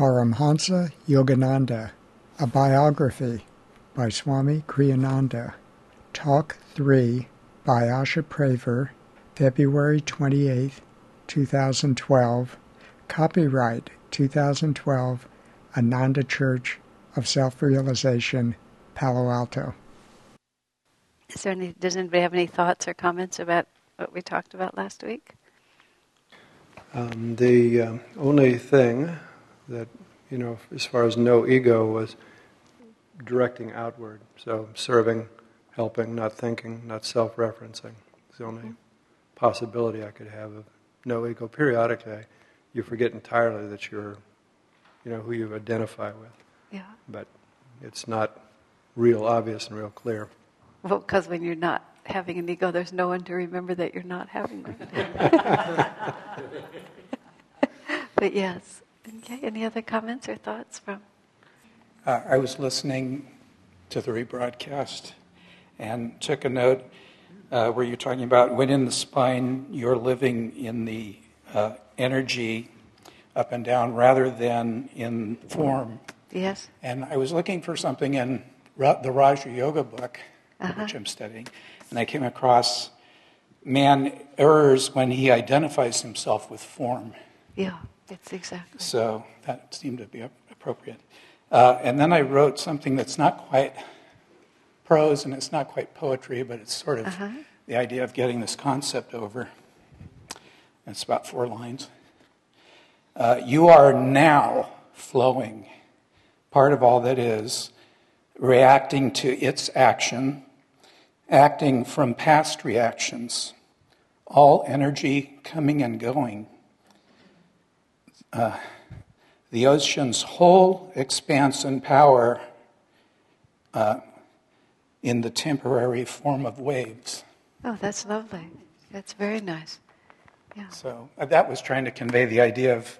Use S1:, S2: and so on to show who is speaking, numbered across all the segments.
S1: Paramhansa Yogananda, a biography by Swami Kriyananda. Talk 3 by Asha Praver, February 28, 2012. Copyright 2012, Ananda Church of Self Realization, Palo Alto.
S2: Is there any, does anybody have any thoughts or comments about what we talked about last week?
S3: Um, the uh, only thing that, you know, as far as no ego was directing outward. So serving, helping, not thinking, not self referencing. It's the only possibility I could have of no ego. Periodically, you forget entirely that you're, you know, who you identify with.
S2: Yeah.
S3: But it's not real obvious and real clear.
S2: Well, because when you're not having an ego, there's no one to remember that you're not having one. but yes. Okay, any other comments or thoughts from?
S4: Uh, I was listening to the rebroadcast and took a note uh, where you're talking about when in the spine you're living in the uh, energy up and down rather than in form.
S2: Yes.
S4: And I was looking for something in Ra- the Raja Yoga book,
S2: Uh-huh.
S4: which I'm studying, and I came across man errs when he identifies himself with form.
S2: Yeah, it's exactly.
S4: So that seemed to be appropriate. Uh, and then I wrote something that's not quite prose and it's not quite poetry, but it's sort of
S2: Uh-huh.
S4: the idea of getting this concept over. It's about four lines. Uh, you are now flowing, part of all that is, reacting to its action, acting from past reactions, all energy coming and going. Uh, the ocean's whole expanse and power uh, in the temporary form of waves.
S2: Oh, that's lovely. That's very nice. Yeah.
S4: So uh, that was trying to convey the idea of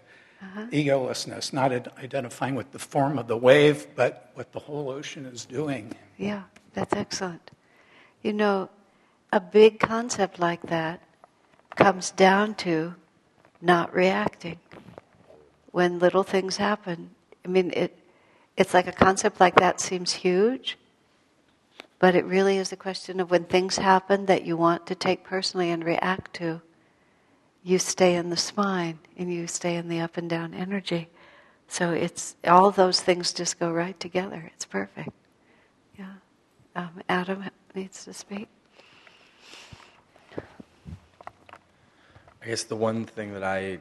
S4: egolessness, not ad- identifying with the form of the wave, but what the whole ocean is doing.
S2: Yeah, that's excellent. You know, a big concept like that comes down to not reacting. When little things happen, I mean, it, it's like a concept like that seems huge, but it really is a question of when things happen that you want to take personally and react to, you stay in the spine and you stay in the up and down energy. So it's all those things just go right together. It's perfect. Yeah. Um, Adam needs to speak.
S5: I guess the one thing that I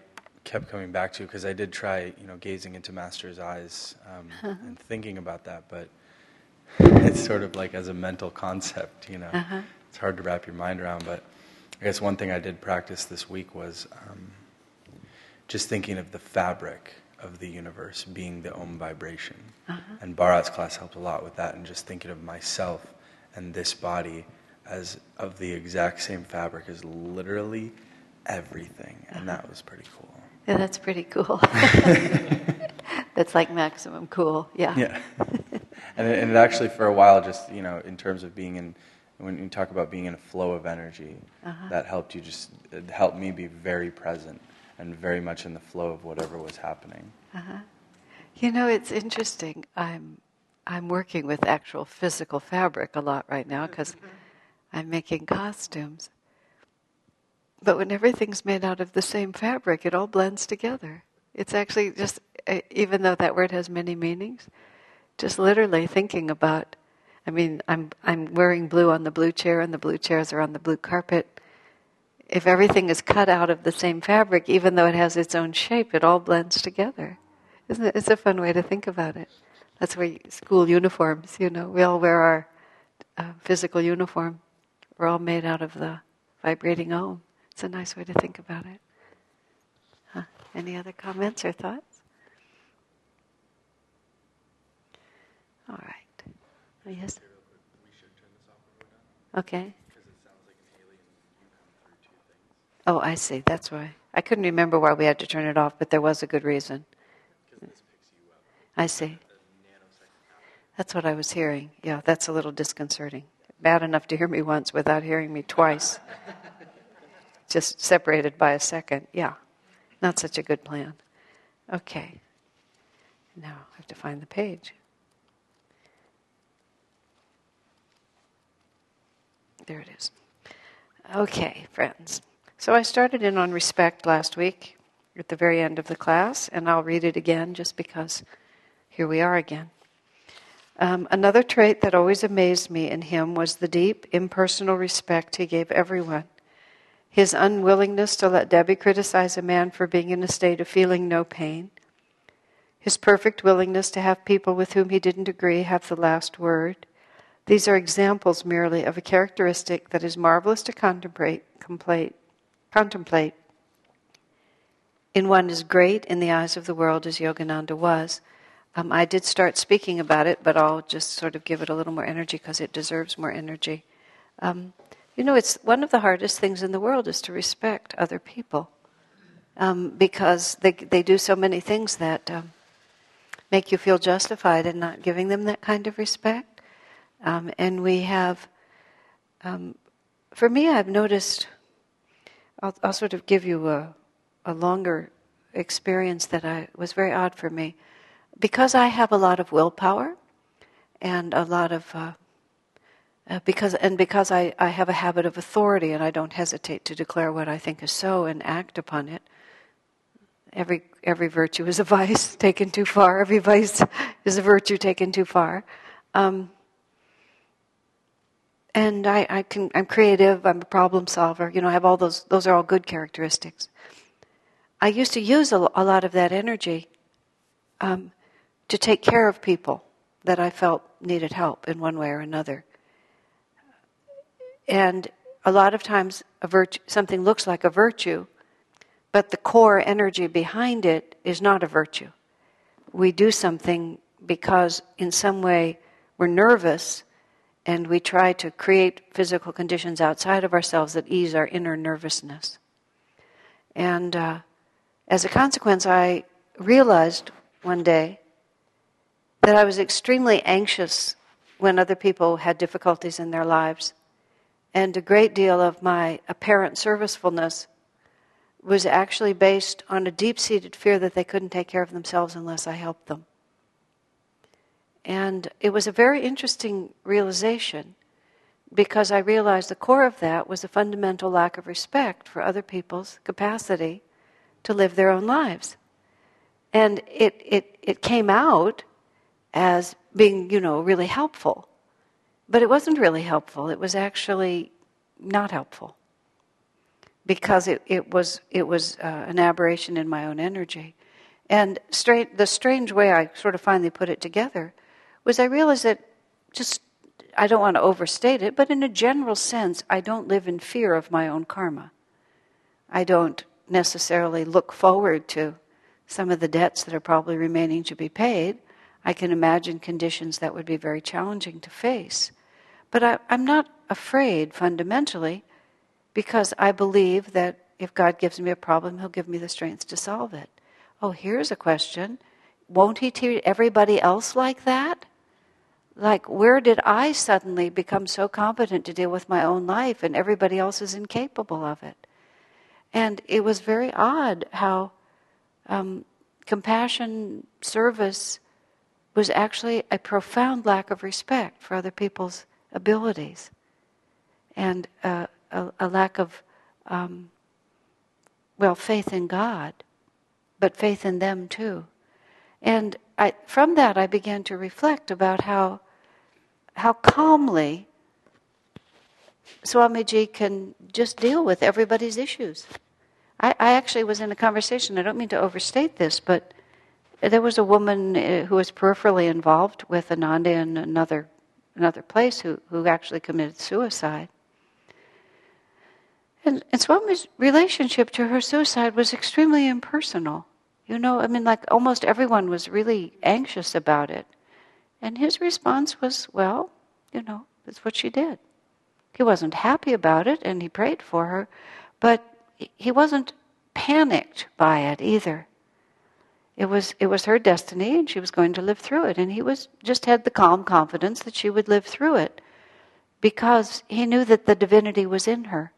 S5: kept coming back to, because I did try, you know, gazing into Master's eyes um, and thinking about that, but it's sort of like as a mental concept, you know.
S2: Uh-huh.
S5: It's hard to wrap your mind around, but I guess one thing I did practice this week was um, just thinking of the fabric of the universe being the Om vibration. And Bharat's class helped a lot with that, and just thinking of myself and this body as of the exact same fabric as literally everything, and that was pretty cool.
S2: Yeah, that's pretty cool. that's like maximum cool. Yeah.
S5: Yeah, and it, and it actually for a while, just you know, in terms of being in, when you talk about being in a flow of energy, that helped you just it helped me be very present and very much in the flow of whatever was happening. Uh-huh.
S2: You know, it's interesting. I'm I'm working with actual physical fabric a lot right now because I'm making costumes. But when everything's made out of the same fabric, it all blends together. It's actually just, uh, even though that word has many meanings, just literally thinking about. I mean, I'm I'm wearing blue on the blue chair, and the blue chairs are on the blue carpet. If everything is cut out of the same fabric, even though it has its own shape, it all blends together. Isn't it? It's a fun way to think about it. That's where school uniforms, you know, we all wear our uh, physical uniform. We're all made out of the vibrating Om. It's a nice way to think about it. Huh. Any other comments or thoughts? All right. Oh, yes? Okay. Oh, I see. That's why. I couldn't remember why we had to turn it off, but there was a good reason. I see. That's what I was hearing. Yeah, that's a little disconcerting. Bad enough to hear me once without hearing me twice. Just separated by a second. Yeah, not such a good plan. Okay. Now I have to find the page. There it is. Okay, friends. So I started in on respect last week at the very end of the class, and I'll read it again just because here we are again. Um, another trait that always amazed me in him was the deep, impersonal respect he gave everyone. His unwillingness to let Debbie criticize a man for being in a state of feeling no pain. His perfect willingness to have people with whom he didn't agree have the last word. These are examples merely of a characteristic that is marvelous to contemplate, contemplate in one as great in the eyes of the world as Yogananda was. Um, I did start speaking about it, but I'll just sort of give it a little more energy because it deserves more energy. Um, you know, it's one of the hardest things in the world is to respect other people um, because they they do so many things that um, make you feel justified in not giving them that kind of respect. Um, and we have, um, for me, I've noticed. I'll, I'll sort of give you a a longer experience that I was very odd for me. Because I have a lot of willpower and a lot of uh, uh, because and because I, I have a habit of authority and I don't hesitate to declare what I think is so and act upon it. Every every virtue is a vice taken too far. Every vice is a virtue taken too far. Um, and I, I can I'm creative. I'm a problem solver. You know, I have all those. Those are all good characteristics. I used to use a, a lot of that energy um, to take care of people that I felt needed help in one way or another. And a lot of times, a virtue, something looks like a virtue, but the core energy behind it is not a virtue. We do something because, in some way, we're nervous and we try to create physical conditions outside of ourselves that ease our inner nervousness. And uh, as a consequence, I realized one day that I was extremely anxious when other people had difficulties in their lives. And a great deal of my apparent servicefulness was actually based on a deep seated fear that they couldn't take care of themselves unless I helped them. And it was a very interesting realization because I realized the core of that was a fundamental lack of respect for other people's capacity to live their own lives. And it, it, it came out as being, you know, really helpful. But it wasn't really helpful. It was actually not helpful because it, it was, it was uh, an aberration in my own energy. And straight, the strange way I sort of finally put it together was I realized that just, I don't want to overstate it, but in a general sense, I don't live in fear of my own karma. I don't necessarily look forward to some of the debts that are probably remaining to be paid. I can imagine conditions that would be very challenging to face. But I, am not afraid fundamentally because I believe that if God gives me a problem, He'll give me the strength to solve it. Oh, here's a question. Won't He treat everybody else like that? Like, where did I suddenly become so competent to deal with my own life and everybody else is incapable of it? And it was very odd how um, compassion, service was actually a profound lack of respect for other people's abilities and uh, a, a, lack of, um, well, faith in God, but faith in them too. And I, from that, I began to reflect about how, how calmly Swamiji can just deal with everybody's issues. I, I, actually was in a conversation, I don't mean to overstate this, but there was a woman uh, who was peripherally involved with Ananda and another, another place who, who actually committed suicide. And, and Swami's relationship to her suicide was extremely impersonal. You know, I mean, like almost everyone was really anxious about it. And his response was, well, you know, that's what she did. He wasn't happy about it and he prayed for her, but he wasn't panicked by it either. It was, it was her destiny and she was going to live through it. And he was, just had the calm confidence that she would live through it because he knew that the divinity was in her.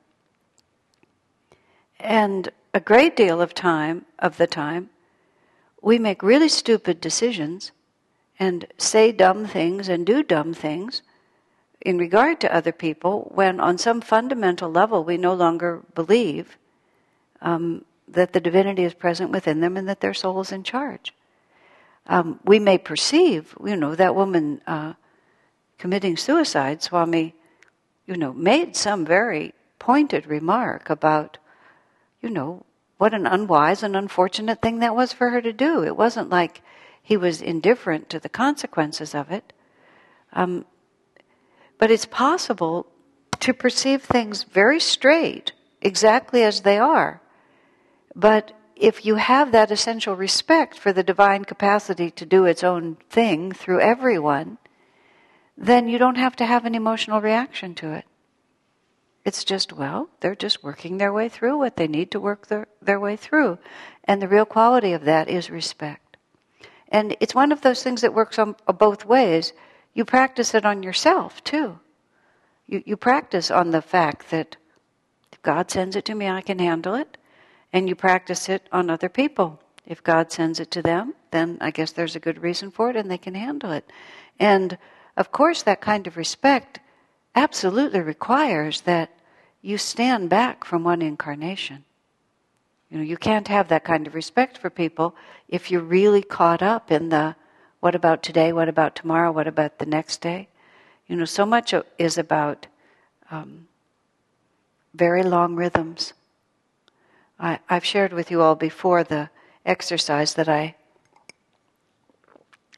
S2: And a great deal of time, of the time, we make really stupid decisions and say dumb things and do dumb things in regard to other people when, on some fundamental level, we no longer believe um, that the divinity is present within them and that their soul is in charge. Um, we may perceive, you know, that woman uh, committing suicide, Swami, you know, made some very pointed remark about, you know, what an unwise and unfortunate thing that was for her to do. It wasn't like he was indifferent to the consequences of it. Um, but it's possible to perceive things very straight, exactly as they are. But if you have that essential respect for the divine capacity to do its own thing through everyone, then you don't have to have an emotional reaction to it. It's just, well, they're just working their way through what they need to work their, their way through. And the real quality of that is respect. And it's one of those things that works on uh, both ways. You practice it on yourself, too. You, you practice on the fact that God sends it to me, I can handle it. And you practice it on other people. If God sends it to them, then I guess there's a good reason for it and they can handle it. And of course, that kind of respect absolutely requires that you stand back from one incarnation. You know, you can't have that kind of respect for people if you're really caught up in the what about today, what about tomorrow, what about the next day. You know, so much is about um, very long rhythms. I, I've shared with you all before the exercise that I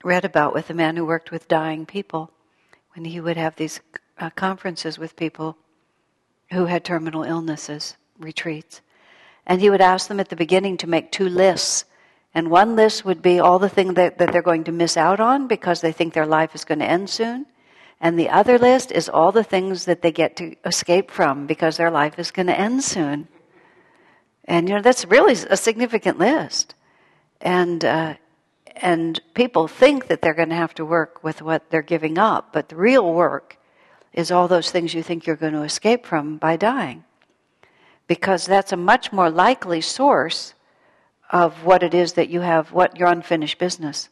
S2: read about with a man who worked with dying people when he would have these uh, conferences with people who had terminal illnesses, retreats. And he would ask them at the beginning to make two lists. And one list would be all the things that, that they're going to miss out on because they think their life is going to end soon. And the other list is all the things that they get to escape from because their life is going to end soon. And, you know, that's really a significant list. And, uh, and people think that they're going to have to work with what they're giving up, but the real work is all those things you think you're going to escape from by dying. Because that's a much more likely source of what it is that you have, what your unfinished business.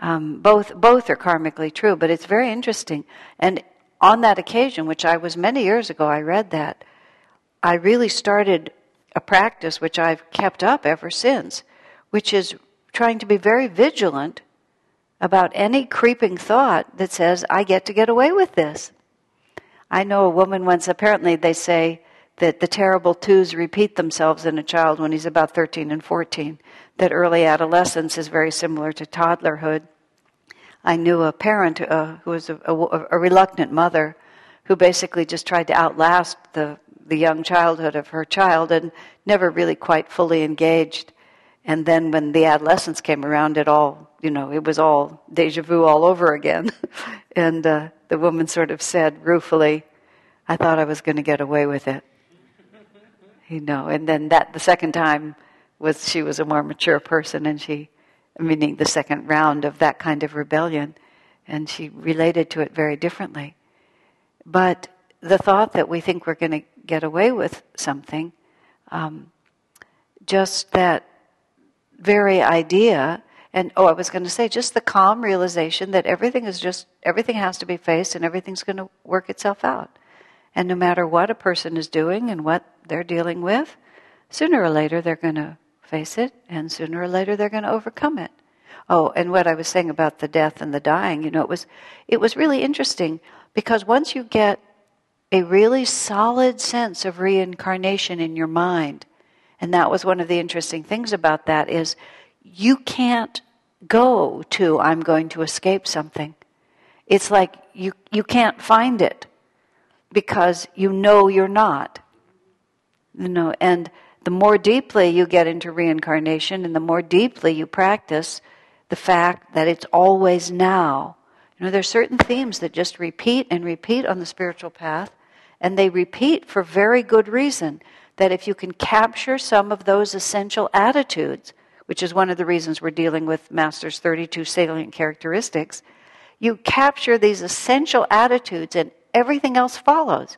S2: Um, both, both are karmically true, but it's very interesting. And on that occasion, which I was many years ago, I read that, I really started a practice which I've kept up ever since, which is trying to be very vigilant about any creeping thought that says, I get to get away with this. I know a woman once, apparently, they say that the terrible twos repeat themselves in a child when he's about 13 and 14, that early adolescence is very similar to toddlerhood. I knew a parent uh, who was a, a, a reluctant mother who basically just tried to outlast the, the young childhood of her child and never really quite fully engaged and then when the adolescence came around, it all, you know, it was all deja vu all over again. and uh, the woman sort of said ruefully, I thought I was going to get away with it. You know, and then that, the second time was she was a more mature person and she, meaning the second round of that kind of rebellion, and she related to it very differently. But the thought that we think we're going to get away with something, um, just that very idea and oh i was going to say just the calm realization that everything is just everything has to be faced and everything's going to work itself out. And no matter what a person is doing and what they're dealing with sooner or later they're going to face it and sooner or later they're going to overcome it. Oh and what i was saying about the death and the dying you know it was it was really interesting because once you get a really solid sense of reincarnation in your mind and that was one of the interesting things about that is you can't go to I'm going to escape something. It's like you you can't find it because you know you're not. You know, and the more deeply you get into reincarnation and the more deeply you practice the fact that it's always now. You know, there's certain themes that just repeat and repeat on the spiritual path, and they repeat for very good reason that if you can capture some of those essential attitudes, which is one of the reasons we're dealing with Master's 32 salient characteristics, you capture these essential attitudes and everything else follows.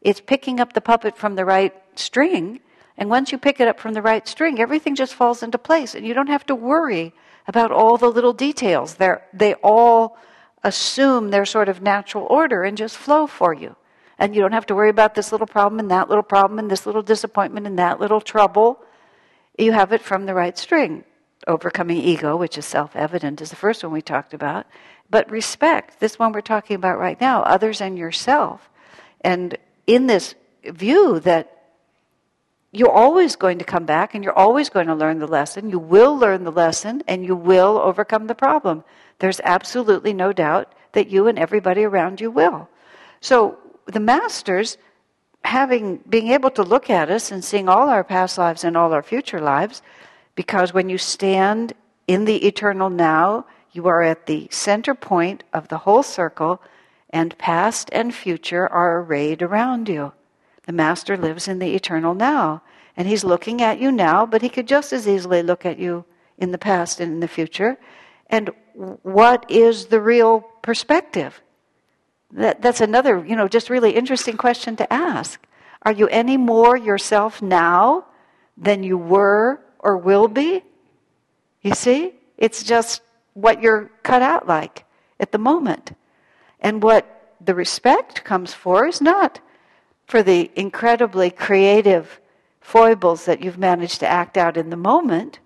S2: It's picking up the puppet from the right string And once you pick it up from the right string, everything just falls into place, and you don't have to worry about all the little details. They're, they all assume their sort of natural order and just flow for you. And you don't have to worry about this little problem and that little problem and this little disappointment and that little trouble. You have it from the right string. Overcoming ego, which is self evident, is the first one we talked about. But respect, this one we're talking about right now, others and yourself. And in this view that you're always going to come back and you're always going to learn the lesson. You will learn the lesson and you will overcome the problem. There's absolutely no doubt that you and everybody around you will. So the masters, having being able to look at us and seeing all our past lives and all our future lives, because when you stand in the eternal now, you are at the center point of the whole circle, and past and future are arrayed around you. The Master lives in the eternal now. And he's looking at you now, but he could just as easily look at you in the past and in the future. And what is the real perspective? That, that's another, you know, just really interesting question to ask. Are you any more yourself now than you were or will be? You see? It's just what you're cut out like at the moment. And what the respect comes for is not for the incredibly creative foibles that you've managed to act out in the moment.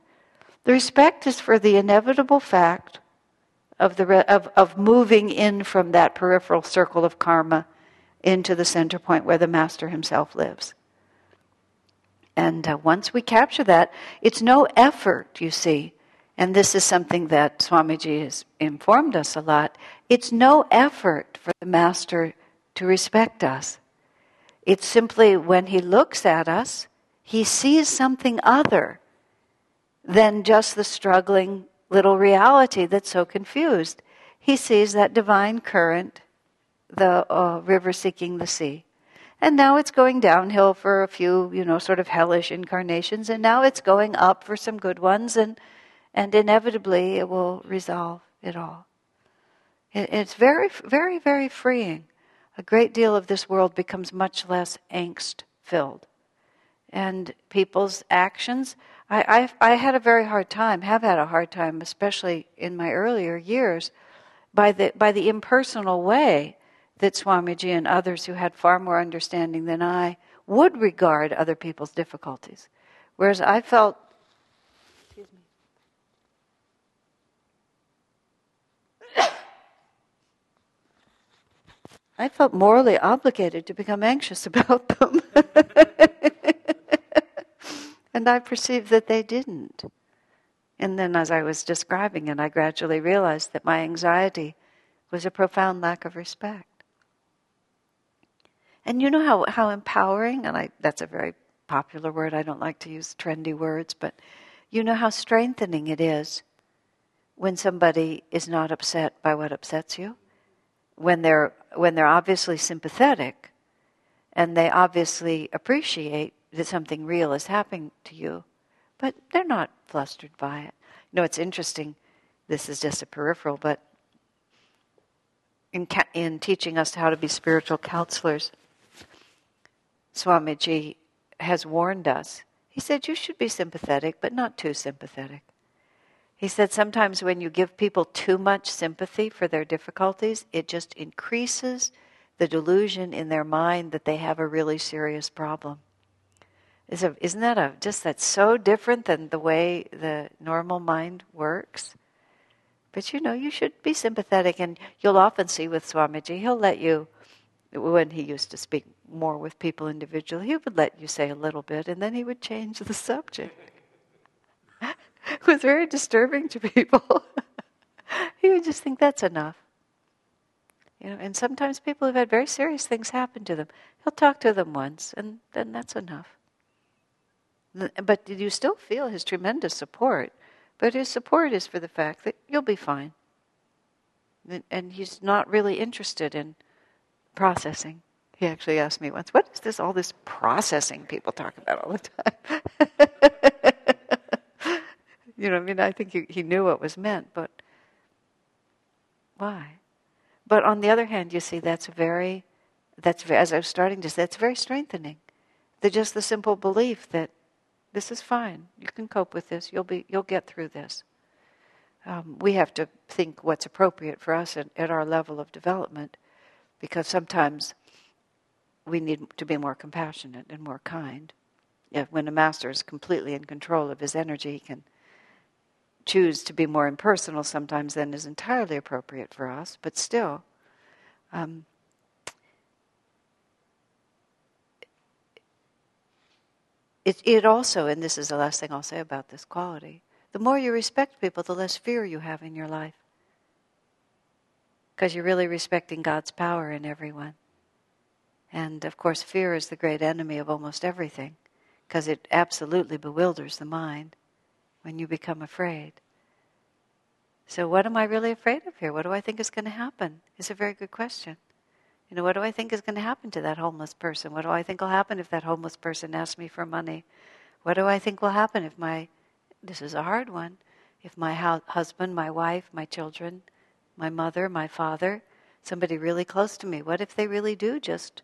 S2: The respect is for the inevitable fact of, the re- of, of moving in from that peripheral circle of karma into the center point where the Master himself lives. And uh, once we capture that, it's no effort, you see. And this is something that Swamiji has informed us a lot. It's no effort for the Master to respect us. It's simply when he looks at us, he sees something other than just the struggling little reality that's so confused. He sees that divine current, the uh, river seeking the sea. And now it's going downhill for a few, you know, sort of hellish incarnations, and now it's going up for some good ones, and, and inevitably it will resolve it all. It, it's very, very, very freeing a great deal of this world becomes much less angst filled. And people's actions, I, I, I, had a very hard time, have had a hard time, especially in my earlier years, by the, by the impersonal way that Swamiji and others who had far more understanding than I would regard other people's difficulties. Whereas I felt excuse me, I felt morally obligated to become anxious about them. and I perceived that they didn't. And then, as I was describing it, I gradually realized that my anxiety was a profound lack of respect. And you know how, how empowering, and I, that's a very popular word, I don't like to use trendy words, but you know how strengthening it is when somebody is not upset by what upsets you? when they're when they're obviously sympathetic and they obviously appreciate that something real is happening to you, but they're not flustered by it. You know, it's interesting. This is just a peripheral, but in, in teaching us how to be spiritual counselors, Swamiji has warned us. He said, You should be sympathetic, but not too sympathetic. He said sometimes when you give people too much sympathy for their difficulties, it just increases the delusion in their mind that they have a really serious problem. Isn't that a, just that's so different than the way the normal mind works? But you know, you should be sympathetic, and you'll often see with Swamiji, he'll let you, when he used to speak more with people individually, he would let you say a little bit, and then he would change the subject. it was very disturbing to people. you would just think that's enough. You know, and sometimes people have had very serious things happen to them. He'll talk to them once, and then that's enough. But you still feel his tremendous support. But his support is for the fact that you'll be fine. And he's not really interested in processing. He actually asked me once, "What is this? All this processing people talk about all the time?" You know, I mean, I think he, knew what was meant, but why? But on the other hand, you see, that's very, that's as I was starting to say, that's very strengthening. The just the simple belief that This is fine. You can cope with this. You'll be you'll get through this. Um, we have to think what's appropriate for us at, at our level of development, because sometimes we need to be more compassionate and more kind. If when a master is completely in control of his energy, he can choose to be more impersonal sometimes than is entirely appropriate for us, but still. Um, it, it also, and this is the last thing I'll say about this quality, the more you respect people, the less fear you have in your life. Because you're really respecting God's power in everyone. And of course, fear is the great enemy of almost everything, because it absolutely bewilders the mind when you become afraid. So, what am I really afraid of here? What do I think is going to happen? Is a very good question. You know, what do I think is going to happen to that homeless person? What do I think will happen if that homeless person asks me for money? What do I think will happen if my, this is a hard one, if my husband, my wife, my children, my mother, my father, somebody really close to me, what if they really do just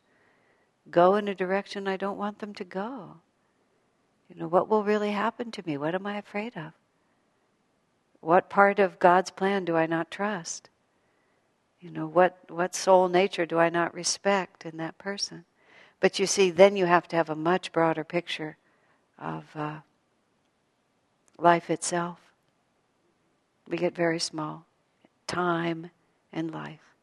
S2: go in a direction I don't want them to go? You know, what will really happen to me? What am I afraid of? What part of God's plan do I not trust? You know, what, what soul nature do I not respect in that person? But you see, then you have to have a much broader picture of uh, life itself. We get very small. Time and life.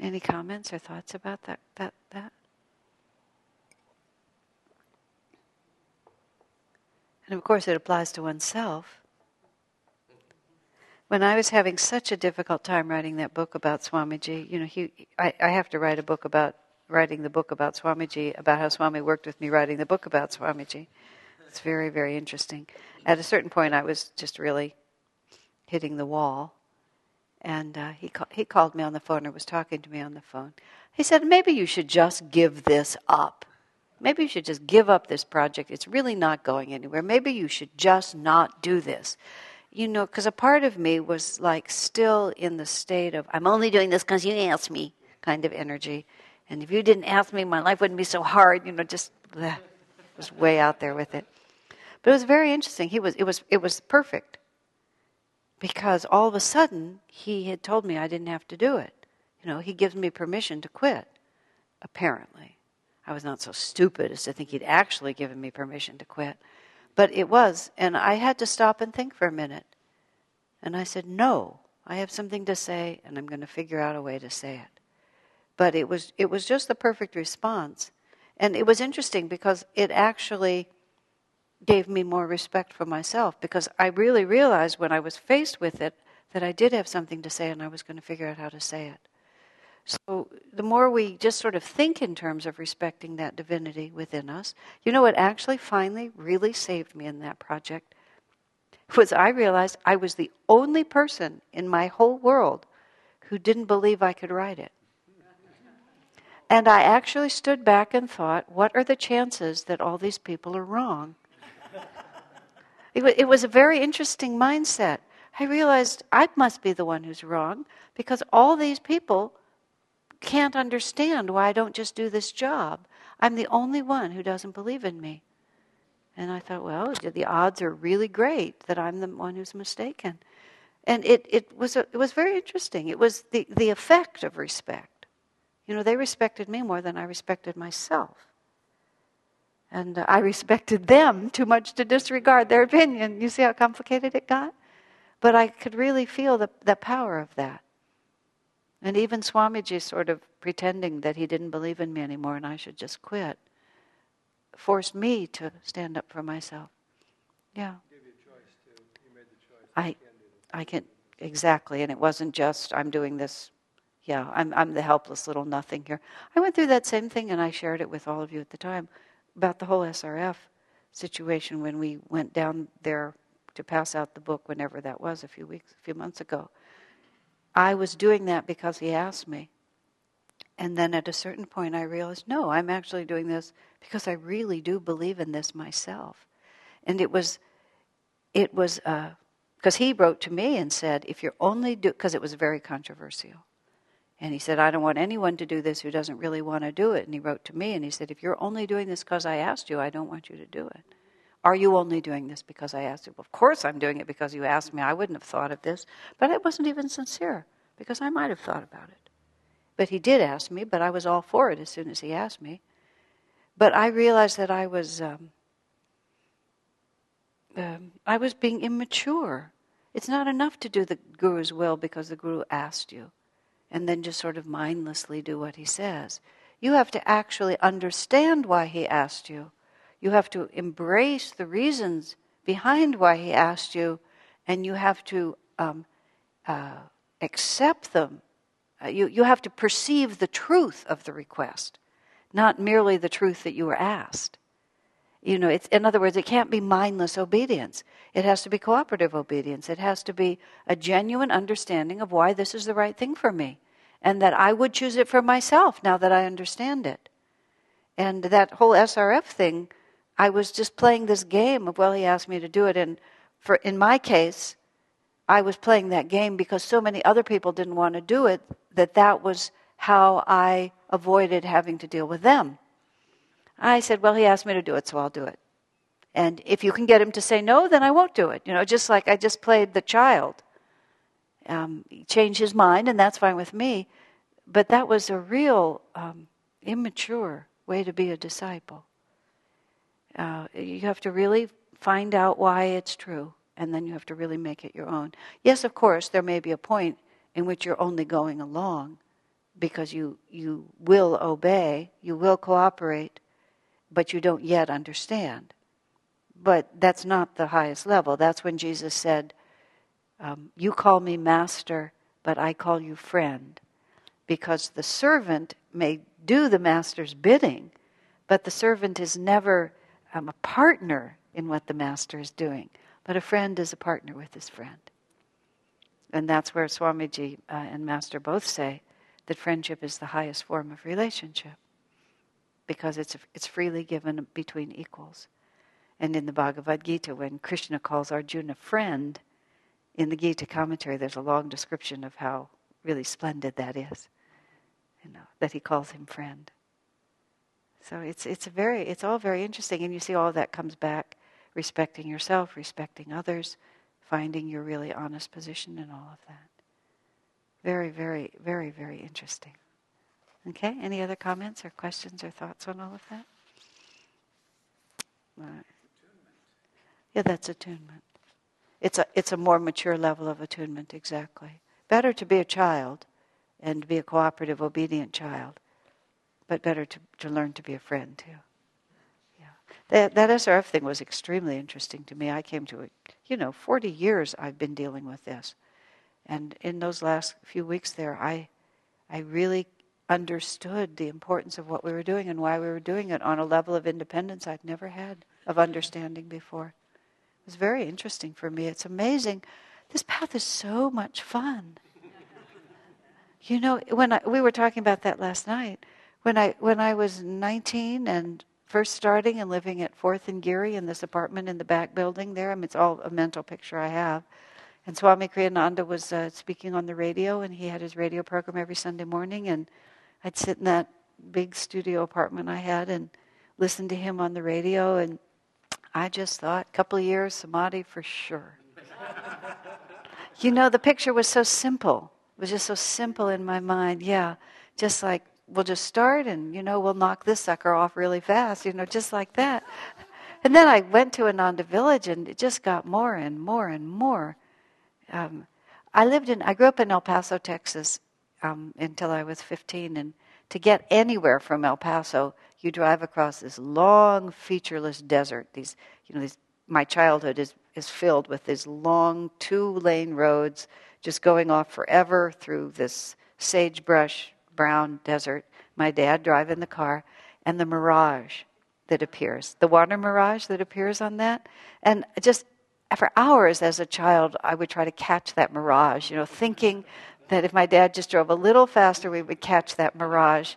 S2: Any comments or thoughts about that? That that. And of course, it applies to oneself when I was having such a difficult time writing that book about Swamiji, you know, he, I, I have to write a book about writing the book about Swamiji, about how Swami worked with me writing the book about Swamiji. It's very, very interesting. At a certain point, I was just really hitting the wall. And uh, he, ca- he called me on the phone or was talking to me on the phone. He said, Maybe you should just give this up. Maybe you should just give up this project. It's really not going anywhere. Maybe you should just not do this you know, because a part of me was like still in the state of, I'm only doing this because you asked me kind of energy. And if you didn't ask me, my life wouldn't be so hard, you know, just bleh, was way out there with it. But it was very interesting. He was, it, was, it was perfect because all of a sudden he had told me I didn't have to do it. You know, he gives me permission to quit, apparently. I was not so stupid as to think he'd actually given me permission to quit. But it was, and I had to stop and think for a minute. And I said, No, I have something to say, and I'm going to figure out a way to say it. But it was, it was just the perfect response. And it was interesting because it actually gave me more respect for myself because I really realized when I was faced with it that I did have something to say and I was going to figure out how to say it. So the more we just sort of think in terms of respecting that divinity within us, you know what actually finally really saved me in that project was I realized I was the only person in my whole world who didn't believe I could write it. And I actually stood back and thought, what are the chances that all these people are wrong? It, was a very interesting mindset. I realized I must be the one who's wrong because all these people can't understand why I don't just do this job. I'm the only one who doesn't believe in me. And I thought, well, the odds are really great that I'm the one who's mistaken. And it, it, was, a, it was very interesting. It was the, the effect of respect. You know, they respected me more than I respected myself. And uh, I respected them too much to disregard their opinion. You see how complicated it got? But I could really feel the, the power of that. And even Swamiji sort of pretending that he didn't believe in me anymore and I should just quit forced me to stand up for myself. Yeah. I, I can exactly, and it wasn't just I'm doing this. Yeah, I'm I'm the helpless little nothing here. I went through that same thing, and I shared it with all of you at the time about the whole SRF situation when we went down there to pass out the book, whenever that was, a few weeks, a few months ago. I was doing that because he asked me. And then at a certain point, I realized, no, I'm actually doing this because I really do believe in this myself. And it was, it was, because uh, he wrote to me and said, if you're only do, because it was very controversial. And he said, I don't want anyone to do this who doesn't really want to do it. And he wrote to me and he said, if you're only doing this because I asked you, I don't want you to do it. Are you only doing this because I asked you? Well, of course I'm doing it because you asked me. I wouldn't have thought of this. But it wasn't even sincere because I might have thought about it. But he did ask me, but I was all for it as soon as he asked me. But I realized that I was. Um, um, I was being immature. It's not enough to do the Guru's will because the Guru asked you and then just sort of mindlessly do what he says. You have to actually understand why he asked you. You have to embrace the reasons behind why he asked you, and you have to um, uh, accept them. Uh, you, you have to perceive the truth of the request, not merely the truth that you were asked. You know, in other words, it can't be mindless obedience. It has to be cooperative obedience. It has to be a genuine understanding of why this is the right thing for me and that I would choose it for myself now that I understand it. And that whole SRF thing, I was just playing this game of, well, he asked me to do it. And for, in my case, I was playing that game because so many other people didn't want to do it that that was how I avoided having to deal with them. I said, Well, he asked me to do it, so I'll do it. And if you can get him to say no, then I won't do it. You know, just like I just played the child. Um, change his mind, and that's fine with me. But that was a real um, immature way to be a disciple. Uh, you have to really find out why it's true, and then you have to really make it your own. Yes, of course, there may be a point in which you're only going along because you, you will obey, you will cooperate, but you don't yet understand. But that's not the highest level. That's when Jesus said, um, You call me master, but I call you friend. Because the servant may do the master's bidding, but the servant is never um, a partner in what the master is doing. But a friend is a partner with his friend. And that's where Swamiji uh, and Master both say that friendship is the highest form of relationship because it's, it's freely given between equals. And in the Bhagavad Gita, when Krishna calls Arjuna friend, in the Gita commentary, there's a long description of how really splendid that is. You know, that he calls him friend. So it's it's very it's all very interesting, and you see all that comes back respecting yourself, respecting others, finding your really honest position, and all of that. Very, very, very, very interesting. Okay, any other comments or questions or thoughts on all of that? Yeah, that's attunement. It's a, it's a more mature level of attunement, exactly. Better to be a child and be a cooperative, obedient child, but better to, to learn to be a friend too. Yeah. That, that SRF thing was extremely interesting to me. I came to it, you know, 40 years I've been dealing with this. And in those last few weeks there, I, I really understood the importance of what we were doing and why we were doing it on a level of independence I'd never had of understanding before. It was very interesting for me. It's amazing. This path is so much fun. You know, when I, we were talking about that last night, when I when I was 19 and first starting and living at Fourth and Geary in this apartment in the back building there, I mean, it's all a mental picture I have. And Swami Kriyananda was uh, speaking on the radio, and he had his radio program every Sunday morning, and I'd sit in that big studio apartment I had and listen to him on the radio, and I just thought, a couple of years, samadhi for sure. you know, the picture was so simple. It was just so simple in my mind. Yeah, just like we'll just start, and you know, we'll knock this sucker off really fast. You know, just like that. And then I went to Ananda Village, and it just got more and more and more. Um, I lived in, I grew up in El Paso, Texas, um, until I was 15. And to get anywhere from El Paso, you drive across this long, featureless desert. These, you know, these, my childhood is, is filled with these long two lane roads just going off forever through this sagebrush brown desert. My dad driving the car, and the mirage that appears, the water mirage that appears on that. And just for hours as a child, I would try to catch that mirage, you know, thinking that if my dad just drove a little faster, we would catch that mirage.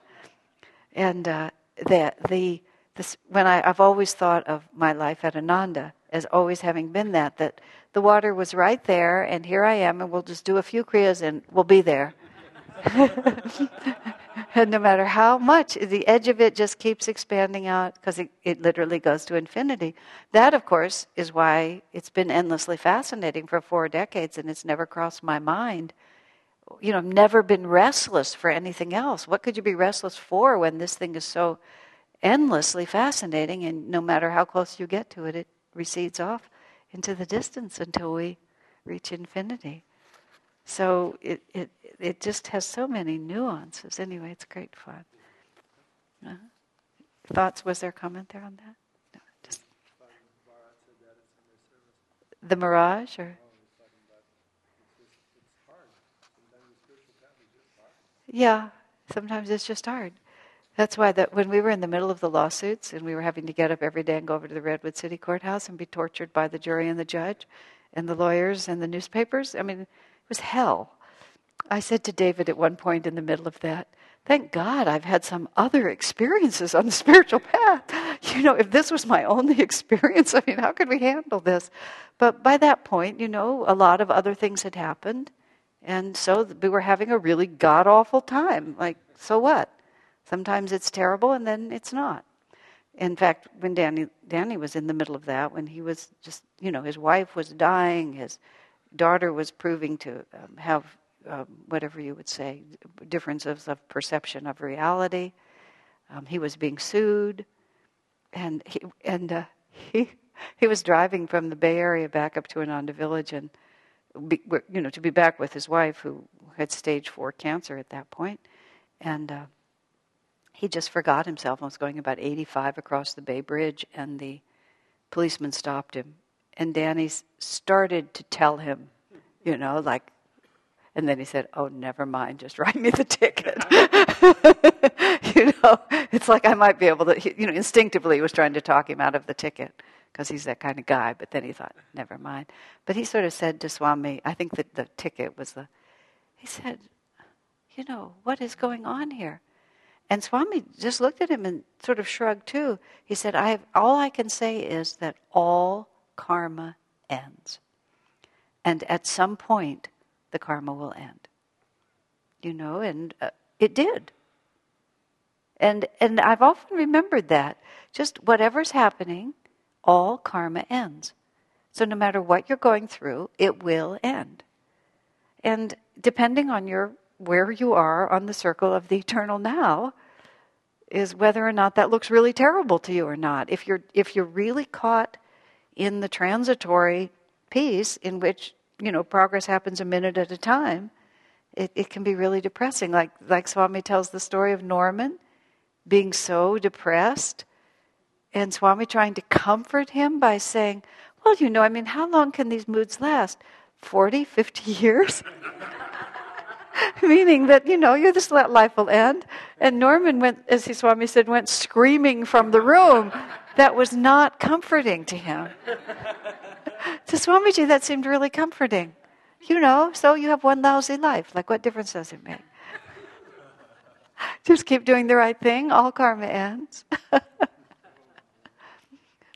S2: And uh, that the this, when I, I've always thought of my life at Ananda as always having been that that the water was right there, and here I am, and we'll just do a few kriyas and we'll be there. And no matter how much, the edge of it just keeps expanding out because it, it literally goes to infinity. That, of course, is why it's been endlessly fascinating for four decades and it's never crossed my mind. You know, I've never been restless for anything else. What could you be restless for when this thing is so endlessly fascinating and no matter how close you get to it, it recedes off into the distance until we reach infinity. So it, it, it just has so many nuances. Anyway, it's great fun. Uh-huh. Thoughts? Was there a comment there on that? No, just the mirage, or yeah, sometimes it's just hard. That's why that when we were in the middle of the lawsuits and we were having to get up every day and go over to the Redwood City Courthouse and be tortured by the jury and the judge and the lawyers and the newspapers. I mean, was hell. I said to David at one point in the middle of that, Thank God I've had some other experiences on the spiritual path. You know, if this was my only experience, I mean, how could we handle this? But by that point, you know, a lot of other things had happened. And so we were having a really god awful time. Like, so what? Sometimes it's terrible and then it's not. In fact, when Danny, Danny was in the middle of that, when he was just, you know, his wife was dying, his daughter was proving to um, have um, whatever you would say, differences of perception of reality. Um, he was being sued, and he and uh, he he was driving from the Bay Area back up to Ananda Village, and be, you know to be back with his wife who had stage four cancer at that point, and uh, he just forgot himself and was going about 85 across the Bay Bridge, and the policeman stopped him. And Danny started to tell him, you know, like, and then he said, Oh, never mind, just write me the ticket. you know, it's like I might be able to, you know, instinctively he was trying to talk him out of the ticket because he's that kind of guy. But then he thought, Never mind. But he sort of said to Swami, I think that the ticket was the, he said, You know, what is going on here? And Swami just looked at him and sort of shrugged too. He said, I have, All I can say is that all karma ends. And at some point, the karma will end. You know, and uh, it did. And, and I've often remembered that. Just whatever's happening, all karma ends. So no matter what you're going through, it will end. And depending on your where you are on the circle of the eternal now is whether or not that looks really terrible to you or not. If you're if you're really caught in the transitory piece in which you know progress happens a minute at a time, it, it can be really depressing. Like like Swami tells the story of Norman being so depressed and Swami trying to comfort him by saying, Well, you know, I mean, how long can these moods last? 40, 50 years? Meaning that, you know, you just let life will end. And Norman went, as Swami said, went screaming from the room. That was not comforting to him. to Swamiji, that seemed really comforting. You know, so you have one lousy life. Like, what difference does it make? Just keep doing the right thing, all karma ends.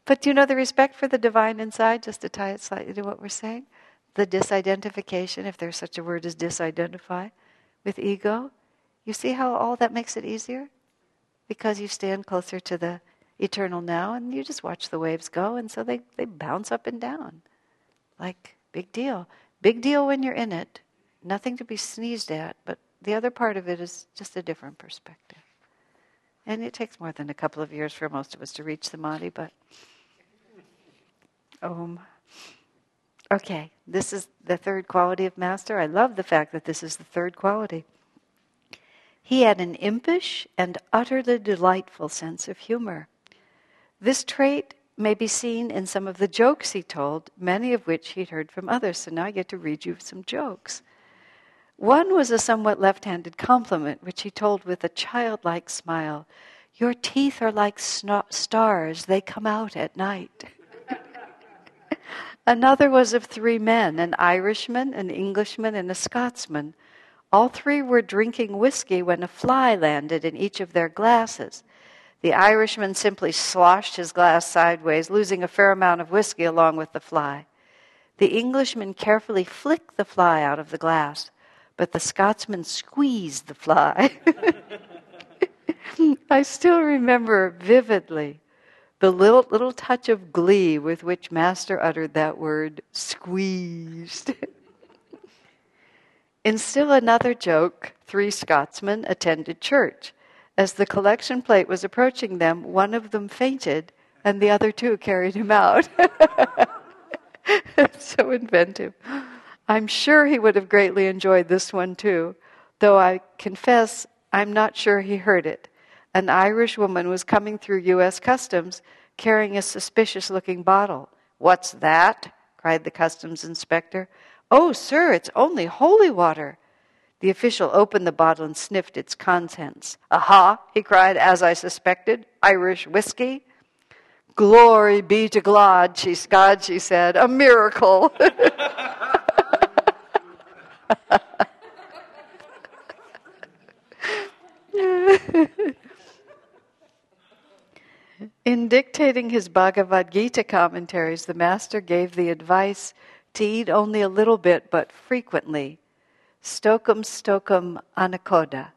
S2: but do you know, the respect for the divine inside, just to tie it slightly to what we're saying, the disidentification, if there's such a word as disidentify, with ego, you see how all that makes it easier? Because you stand closer to the eternal now and you just watch the waves go, and so they, they bounce up and down. Like, big deal. Big deal when you're in it. Nothing to be sneezed at, but the other part of it is just a different perspective. And it takes more than a couple of years for most of us to reach samadhi, but. Om. Okay, this is the third quality of Master. I love the fact that this is the third quality. He had an impish and utterly delightful sense of humor. This trait may be seen in some of the jokes he told, many of which he'd heard from others. So now I get to read you some jokes. One was a somewhat left handed compliment, which he told with a childlike smile Your teeth are like stars, they come out at night. Another was of three men an Irishman, an Englishman, and a Scotsman. All three were drinking whiskey when a fly landed in each of their glasses. The Irishman simply sloshed his glass sideways, losing a fair amount of whiskey along with the fly. The Englishman carefully flicked the fly out of the glass, but the Scotsman squeezed the fly. I still remember vividly the little, little touch of glee with which Master uttered that word, squeezed. In still another joke, three Scotsmen attended church. As the collection plate was approaching them, one of them fainted, and the other two carried him out. so inventive. I'm sure he would have greatly enjoyed this one too, though I confess I'm not sure he heard it. An Irish woman was coming through U.S. Customs carrying a suspicious looking bottle. What's that? cried the customs inspector. Oh, sir, it's only holy water. The official opened the bottle and sniffed its contents. Aha, he cried, as I suspected, Irish whiskey. Glory be to God, she, God, she said, a miracle. In dictating his Bhagavad Gita commentaries, the Master gave the advice to eat only a little bit but frequently. Stokam Stokum anakoda.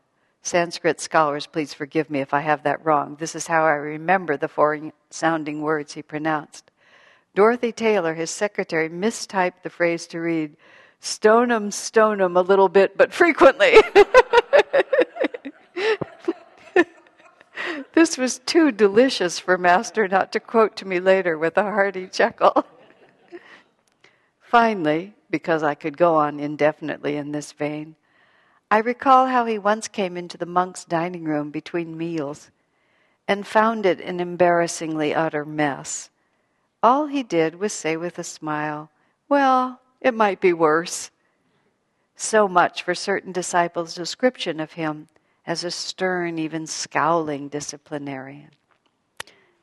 S2: Sanskrit scholars, please forgive me if I have that wrong. This is how I remember the foreign sounding words he pronounced. Dorothy Taylor, his secretary, mistyped the phrase to read, Stonum, stonum a little bit, but frequently. this was too delicious for Master not to quote to me later with a hearty chuckle. Finally, because I could go on indefinitely in this vein, I recall how he once came into the monk's dining room between meals and found it an embarrassingly utter mess. All he did was say with a smile, Well, it might be worse. So much for certain disciples' description of him as a stern, even scowling disciplinarian.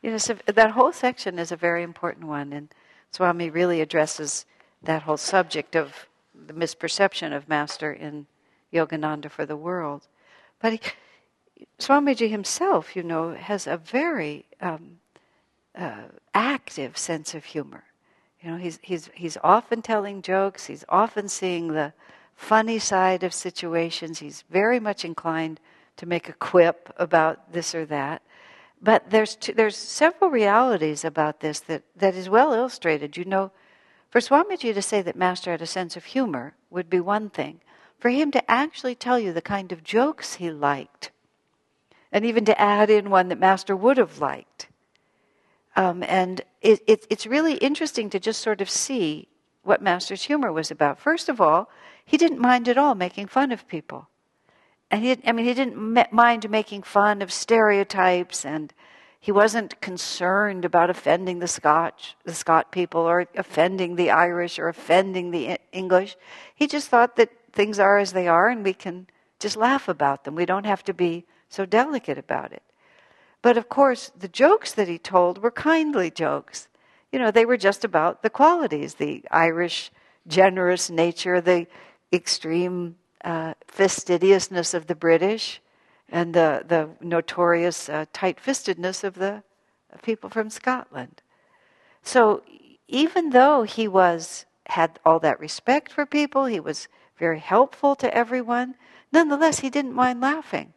S2: You know, so that whole section is a very important one, and Swami really addresses that whole subject of the misperception of Master in Yogananda for the world. But he, Swamiji himself, you know, has a very um, uh, active sense of humor. You know, he's, he's, he's often telling jokes, he's often seeing the funny side of situations, he's very much inclined to make a quip about this or that. But there's, two, there's several realities about this that, that is well illustrated. You know, for Swamiji to say that Master had a sense of humor would be one thing. For him to actually tell you the kind of jokes he liked, and even to add in one that Master would have liked. Um, and it, it, it's really interesting to just sort of see what Master's humor was about. First of all, he didn't mind at all making fun of people. And he, I mean, he didn't mind making fun of stereotypes and he wasn't concerned about offending the Scotch, the Scot people, or offending the Irish, or offending the English. He just thought that things are as they are, and we can just laugh about them. We don't have to be so delicate about it. But of course, the jokes that he told were kindly jokes. You know, they were just about the qualities the Irish generous nature, the extreme uh, fastidiousness of the British, and the, the notorious uh, tight fistedness of the people from Scotland. So even though he was had all that respect for people, he was very helpful to everyone, nonetheless he didn't mind laughing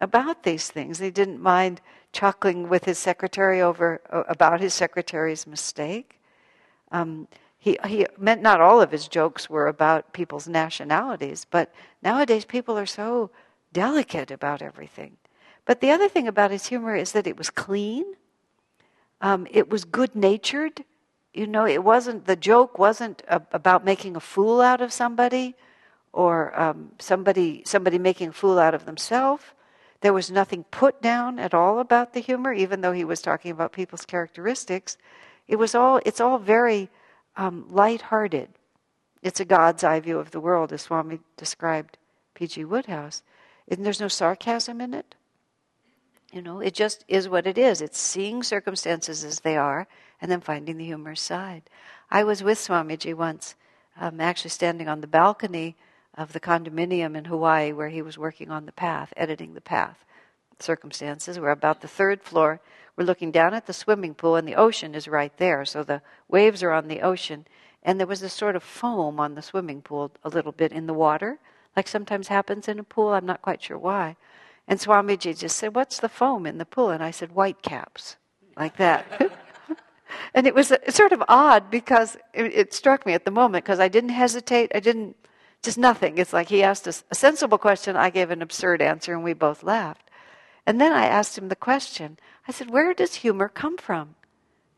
S2: about these things. He didn't mind chuckling with his secretary over about his secretary's mistake. Um, he, he meant not all of his jokes were about people's nationalities, but nowadays people are so delicate about everything. But the other thing about his humor is that it was clean. Um, it was good natured. You know, it wasn't, the joke wasn't a, about making a fool out of somebody or um, somebody, somebody making a fool out of themselves. There was nothing put down at all about the humor, even though he was talking about people's characteristics. It was all, it's all very um, light-hearted. It's a God's eye view of the world, as Swami described P.G. Wodehouse. And there's no sarcasm in it. You know, it just is what it is. It's seeing circumstances as they are and then finding the humorous side. I was with Swamiji once, um, actually standing on the balcony of the condominium in Hawaii where he was working on the path, editing the path. Circumstances. We're about the third floor. We're looking down at the swimming pool, and the ocean is right there. So the waves are on the ocean. And there was this sort of foam on the swimming pool, a little bit in the water like sometimes happens in a pool. I'm not quite sure why. And Swamiji just said, What's the foam in the pool? And I said, White caps, like that. and it was uh, sort of odd because it, it struck me at the moment because I didn't hesitate. I didn't, just nothing. It's like he asked us a sensible question, I gave an absurd answer, and we both laughed. And then I asked him the question I said, Where does humor come from?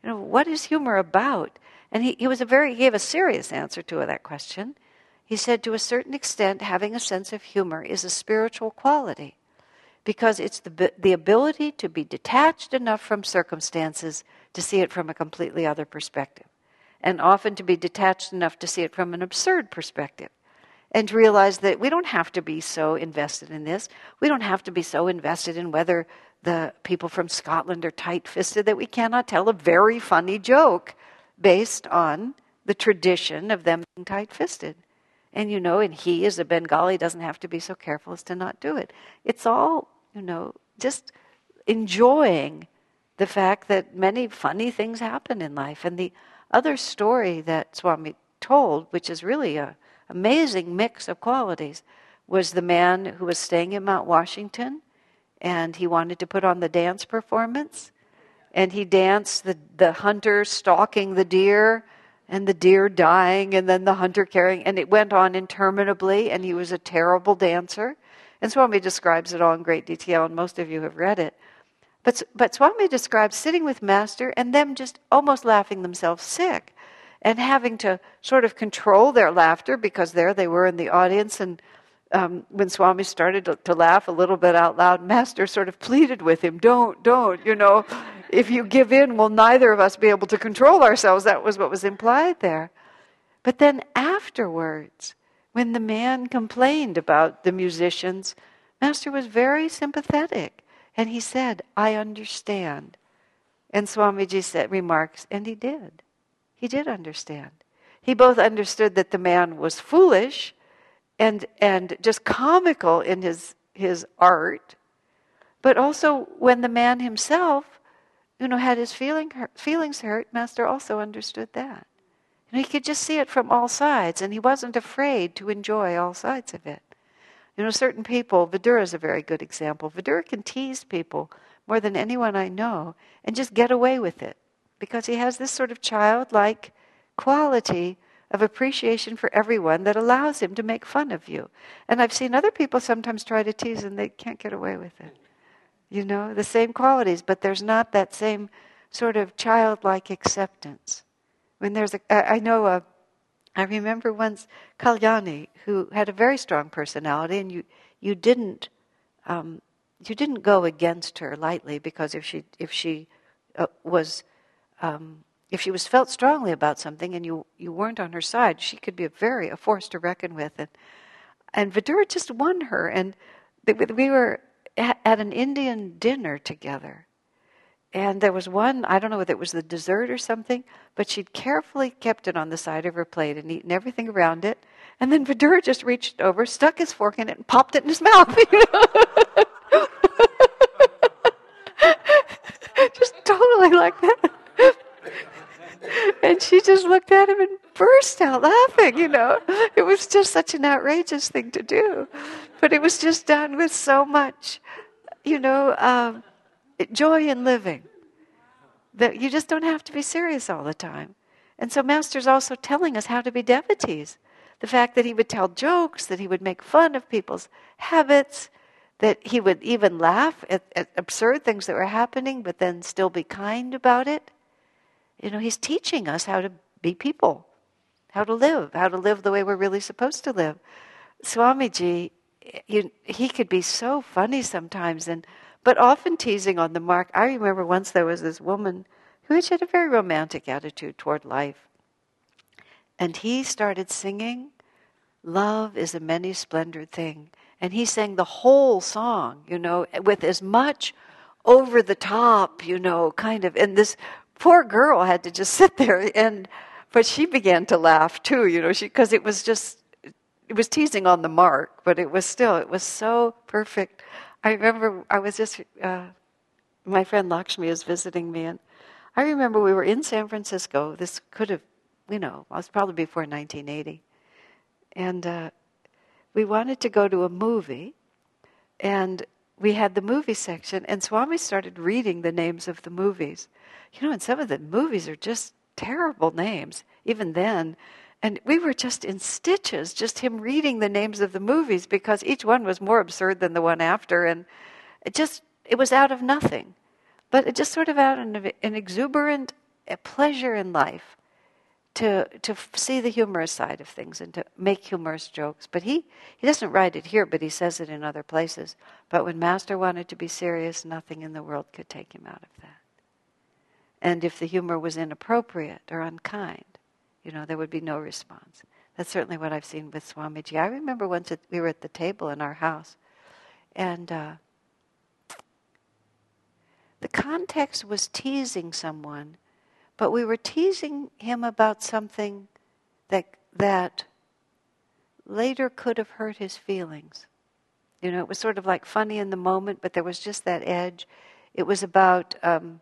S2: You know, what is humor about? And he, he was a very, he gave a serious answer to that question. He said, to a certain extent, having a sense of humor is a spiritual quality because it's the, the ability to be detached enough from circumstances to see it from a completely other perspective, and often to be detached enough to see it from an absurd perspective. And to realize that we don't have to be so invested in this. We don't have to be so invested in whether the people from Scotland are tight fisted that we cannot tell a very funny joke based on the tradition of them being tight fisted. And you know, and he as a Bengali doesn't have to be so careful as to not do it. It's all, you know, just enjoying the fact that many funny things happen in life. And the other story that Swami told, which is really an amazing mix of qualities, was the man who was staying in Mount Washington and he wanted to put on the dance performance. And he danced the, the hunter stalking the deer and the deer dying and then the hunter carrying and it went on interminably and he was a terrible dancer. And swami describes it all in great detail and most of you have read it. But, but swami describes sitting with master and them just almost laughing themselves sick and having to sort of control their laughter because there they were in the audience and um, when Swami started to, to, laugh a little bit out loud, Master sort of pleaded with him, Don't, don't, you know, if you give in, will neither of us be able to control ourselves. That was what was implied there. But then afterwards, when the man complained about the musicians, Master was very sympathetic. And he said, I understand. And Swamiji said, remarks, and he did. He did understand. He both understood that the man was foolish and and just comical in his his art, but also when the man himself, you know, had his feeling feelings hurt, Master also understood that. And he could just see it from all sides, and he wasn't afraid to enjoy all sides of it. You know, certain people, Vidura is a very good example. Vidura can tease people more than anyone I know and just get away with it because he has this sort of childlike quality of appreciation for everyone that allows him to make fun of you. And I've seen other people sometimes try to tease and they can't get away with it. You know, the same qualities, but there's not that same sort of childlike acceptance. When there's a, I know a, I remember once Kalyani, who had a very strong personality, and you, you didn't, um, you didn't go against her lightly because if she, if she uh, was um, if she was felt strongly about something and you, you weren't on her side, she could be a very a force to reckon with. And, and Vidura just won her. And we were at, at an Indian dinner together. And there was one, I don't know whether it was the dessert or something, but she'd carefully kept it on the side of her plate and eaten everything around it. And then Vidura just reached over, stuck his fork in it, and popped it in his mouth. You know? just totally like that. And she just looked at him and burst out laughing, you know. It was just such an outrageous thing to do. But it was just done with so much, you know, um, joy in living that you just don't have to be serious all the time. And so, Master's also telling us how to be devotees. The fact that he would tell jokes, that he would make fun of people's habits, that he would even laugh at, at absurd things that were happening, but then still be kind about it you know, he's teaching us how to be people, how to live, how to live the way we're really supposed to live. Swamiji, you, he could be so funny sometimes, and but often teasing on the mark. I remember once there was this woman who had a very romantic attitude toward life, and he started singing, "Love is a many splendored thing," and he sang the whole song, you know, with as much over the top, you know, kind of, and this poor girl had to just sit there and but she began to laugh too you know because it was just it was teasing on the mark but it was still it was so perfect. I remember i was just uh, my friend lakshmi is visiting me and i remember we were in san francisco. This could have you know it was probably before 1980 and uh, we wanted to go to a movie and we had the movie section, and Swami started reading the names of the movies. You know, and some of the movies are just terrible names, even then. And we were just in stitches, just him reading the names of the movies because each one was more absurd than the one after. And it just, it was out of nothing. But it just sort of out of an exuberant eh, pleasure in life to, to see the humorous side of things and to make humorous jokes. But he, he doesn't write it here, but he says it in other places. But when Master wanted to be serious, nothing in the world could take him out of that. And if the humor was inappropriate or unkind, you know, there would be no response. That's certainly what I've seen with Swamiji. I remember once at, we were at the table in our house, and uh, the context was teasing someone but we were teasing him about something that, that later could have hurt his feelings. You know, it was sort of like funny in the moment, but there was just that edge. It was about, um,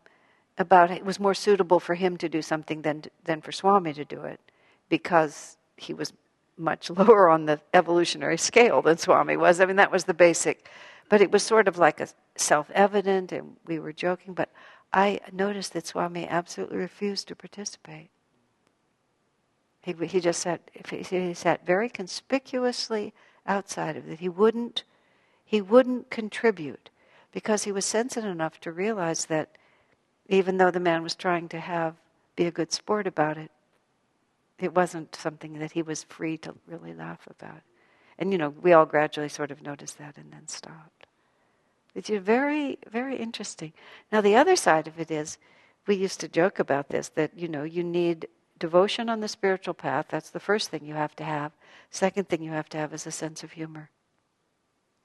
S2: about it was more suitable for him to do something than, than for Swami to do it because he was much lower on the evolutionary scale than Swami was. I mean, that was the basic. But it was sort of like a self evident, and we were joking, but I noticed that Swami absolutely refused to participate. He, he just sat, he sat very conspicuously outside of it. He wouldn't, he wouldn't contribute because he was sensitive enough to realize that even though the man was trying to have, be a good sport about it, it wasn't something that he was free to really laugh about. And, you know, we all gradually sort of noticed that and then It's very, very interesting. Now, the other side of it is, we used to joke about this that, you know, you need devotion on the spiritual path. That's the first thing you have to have. Second thing you have to have is a sense of humor.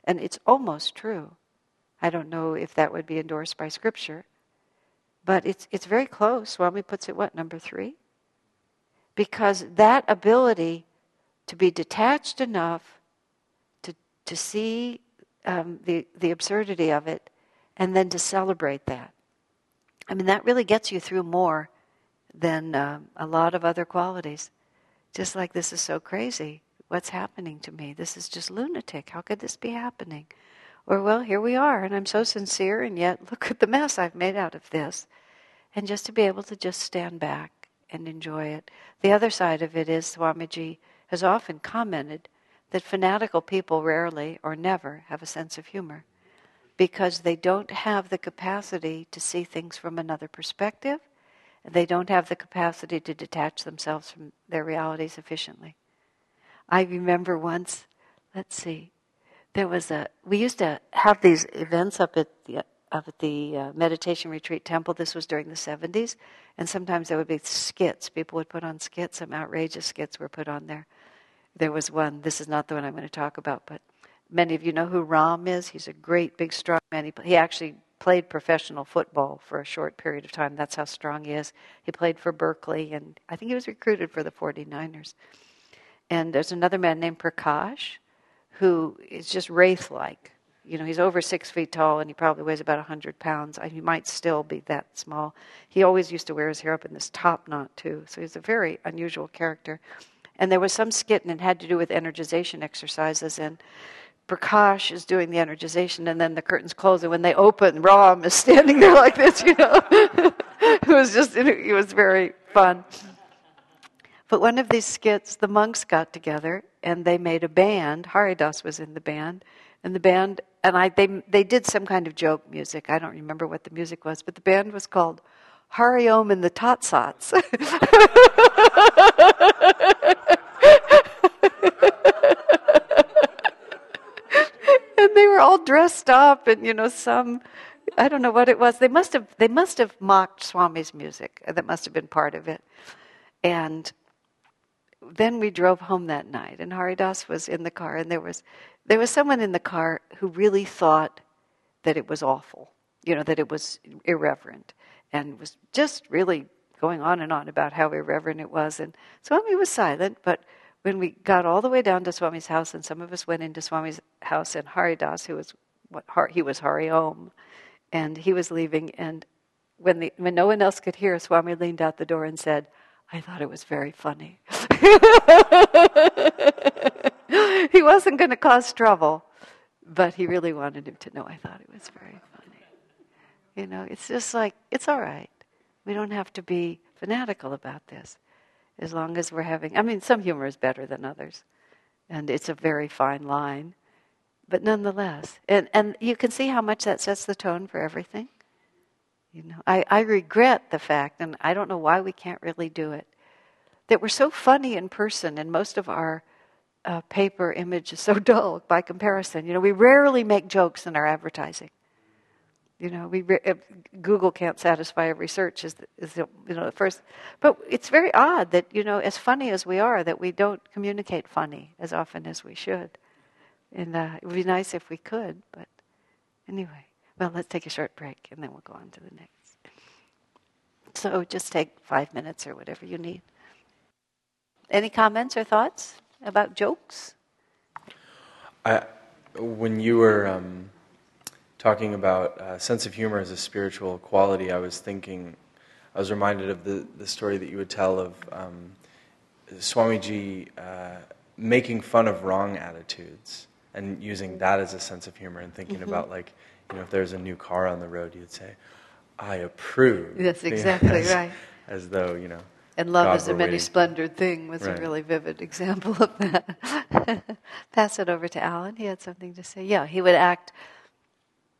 S2: And it's almost true. I don't know if that would be endorsed by Scripture, but it's, it's very close. Swami puts it, what, number three? Because that ability to be detached enough to, to see um, the, the absurdity of it and then to celebrate that. I mean, that really gets you through more than uh, a lot of other qualities. Just like this is so crazy. What's happening to me? This is just lunatic. How could this be happening? Or, well, here we are, and I'm so sincere, and yet look at the mess I've made out of this. And just to be able to just stand back and enjoy it. The other side of it is Swamiji has often commented that fanatical people rarely or never have a sense of humor because they don't have the capacity to see things from another perspective. They don't have the capacity to detach themselves from their reality sufficiently. I remember once, let's see, there was a, we used to have these events up at the, up at the uh, meditation retreat temple. This was during the 70s. And sometimes there would be skits. People would put on skits. Some outrageous skits were put on there. There was one, this is not the one I'm going to talk about, but many of you know who Ram is. He's a great, big, strong man. He, he actually played professional football for a short period of time. That's how strong he is. He played for Berkeley, and I think he was recruited for the 49ers. And there's another man named Prakash who is just wraith like. You know, he's over six feet tall and he probably weighs about 100 pounds. He might still be that small. He always used to wear his hair up in this top knot, too. So he's a very unusual character. And there was some skit, and it had to do with energization exercises. And Prakash is doing the energization, and then the curtains close, and when they open, Ram is standing there like this, you know. it was just, it was very fun. But one of these skits, the monks got together and they made a band. Haridas was in the band, and the band and I they they did some kind of joke music. I don't remember what the music was, but the band was called Hari Om and the Tat Sats. and they were all dressed up and you know some I don't know what it was. They must have they must have mocked Swami's music. That must have been part of it. And then we drove home that night and Haridas was in the car and there was there was someone in the car who really thought that it was awful. You know, that it was irreverent and was just really going on and on about how irreverent it was. And Swami was silent, but when we got all the way down to Swami's house, and some of us went into Swami's house, and Haridas, who was what he was Hari Om, and he was leaving, and when the when no one else could hear, Swami leaned out the door and said, "I thought it was very funny." he wasn't going to cause trouble, but he really wanted him to know I thought it was very funny. You know, it's just like, it's all right. We don't have to be fanatical about this as long as we're having, I mean, some humor is better than others, and it's a very fine line, but nonetheless, and, and you can see how much that sets the tone for everything. You know, I, I regret the fact, and I don't know why we can't really do it, that we're so funny in person, and most of our uh, paper image is so dull by comparison. You know, we rarely make jokes in our advertising. You know, we Google can't satisfy every search is the, is the, you know the first, but it's very odd that you know as funny as we are that we don't communicate funny as often as we should, and uh, it would be nice if we could. But anyway, well, let's take a short break and then we'll go on to the next. So just take five minutes or whatever you need. Any comments or thoughts about jokes?
S5: I, when you were um, talking about uh, sense of humor as a spiritual quality, I was thinking, I was reminded of the, the story that you would tell of um, Swamiji uh, making fun of wrong attitudes and using that as a sense of humor and thinking mm-hmm. about like, you know, if there's a new car on the road, you'd say, I approve.
S2: That's exactly
S5: as,
S2: right.
S5: As though, you know.
S2: And love God is a many splendored thing was right. a really vivid example of that. Pass it over to Alan. He had something to say. Yeah, he would act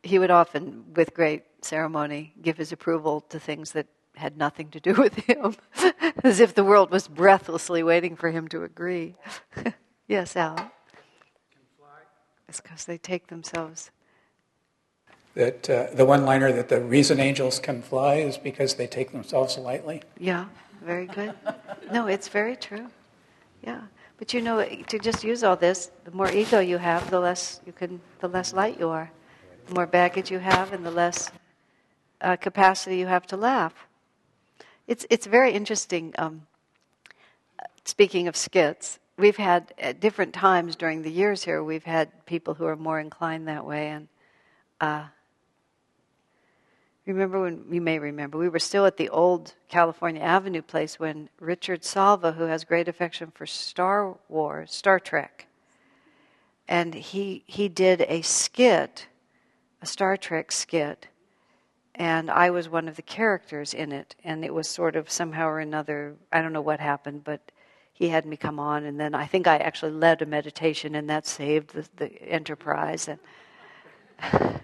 S2: he would often, with great ceremony, give his approval to things that had nothing to do with him, as if the world was breathlessly waiting for him to agree. yes, Al. It's because they take themselves.
S4: That uh, the one liner that the reason angels can fly is because they take themselves lightly.
S2: Yeah, very good. no, it's very true. Yeah. But you know, to just use all this, the more ego you have, the less you can, the less light you are. The more baggage you have, and the less uh, capacity you have to laugh. It's it's very interesting. Um, speaking of skits, we've had at different times during the years here, we've had people who are more inclined that way. And uh, remember when you may remember, we were still at the old California Avenue place when Richard Salva, who has great affection for Star Wars, Star Trek, and he he did a skit a Star Trek skit, and I was one of the characters in it. And it was sort of somehow or another, I don't know what happened, but he had me come on, and then I think I actually led a meditation, and that saved the, the enterprise. And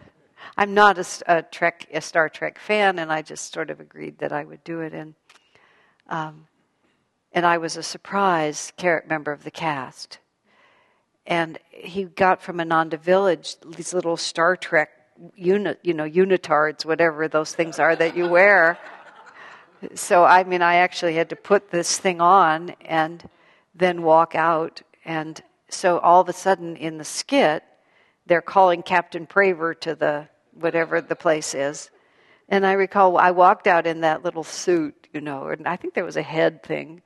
S2: I'm not a, a, Trek, a Star Trek fan, and I just sort of agreed that I would do it. And um, and I was a surprise carrot member of the cast. And he got from Ananda Village these little Star Trek unit, you know, unitards, whatever those things are that you wear. So, I mean, I actually had to put this thing on and then walk out. And so all of a sudden in the skit, they're calling Captain Praver to the whatever the place is. And I recall I walked out in that little suit, you know, and I think there was a head thing.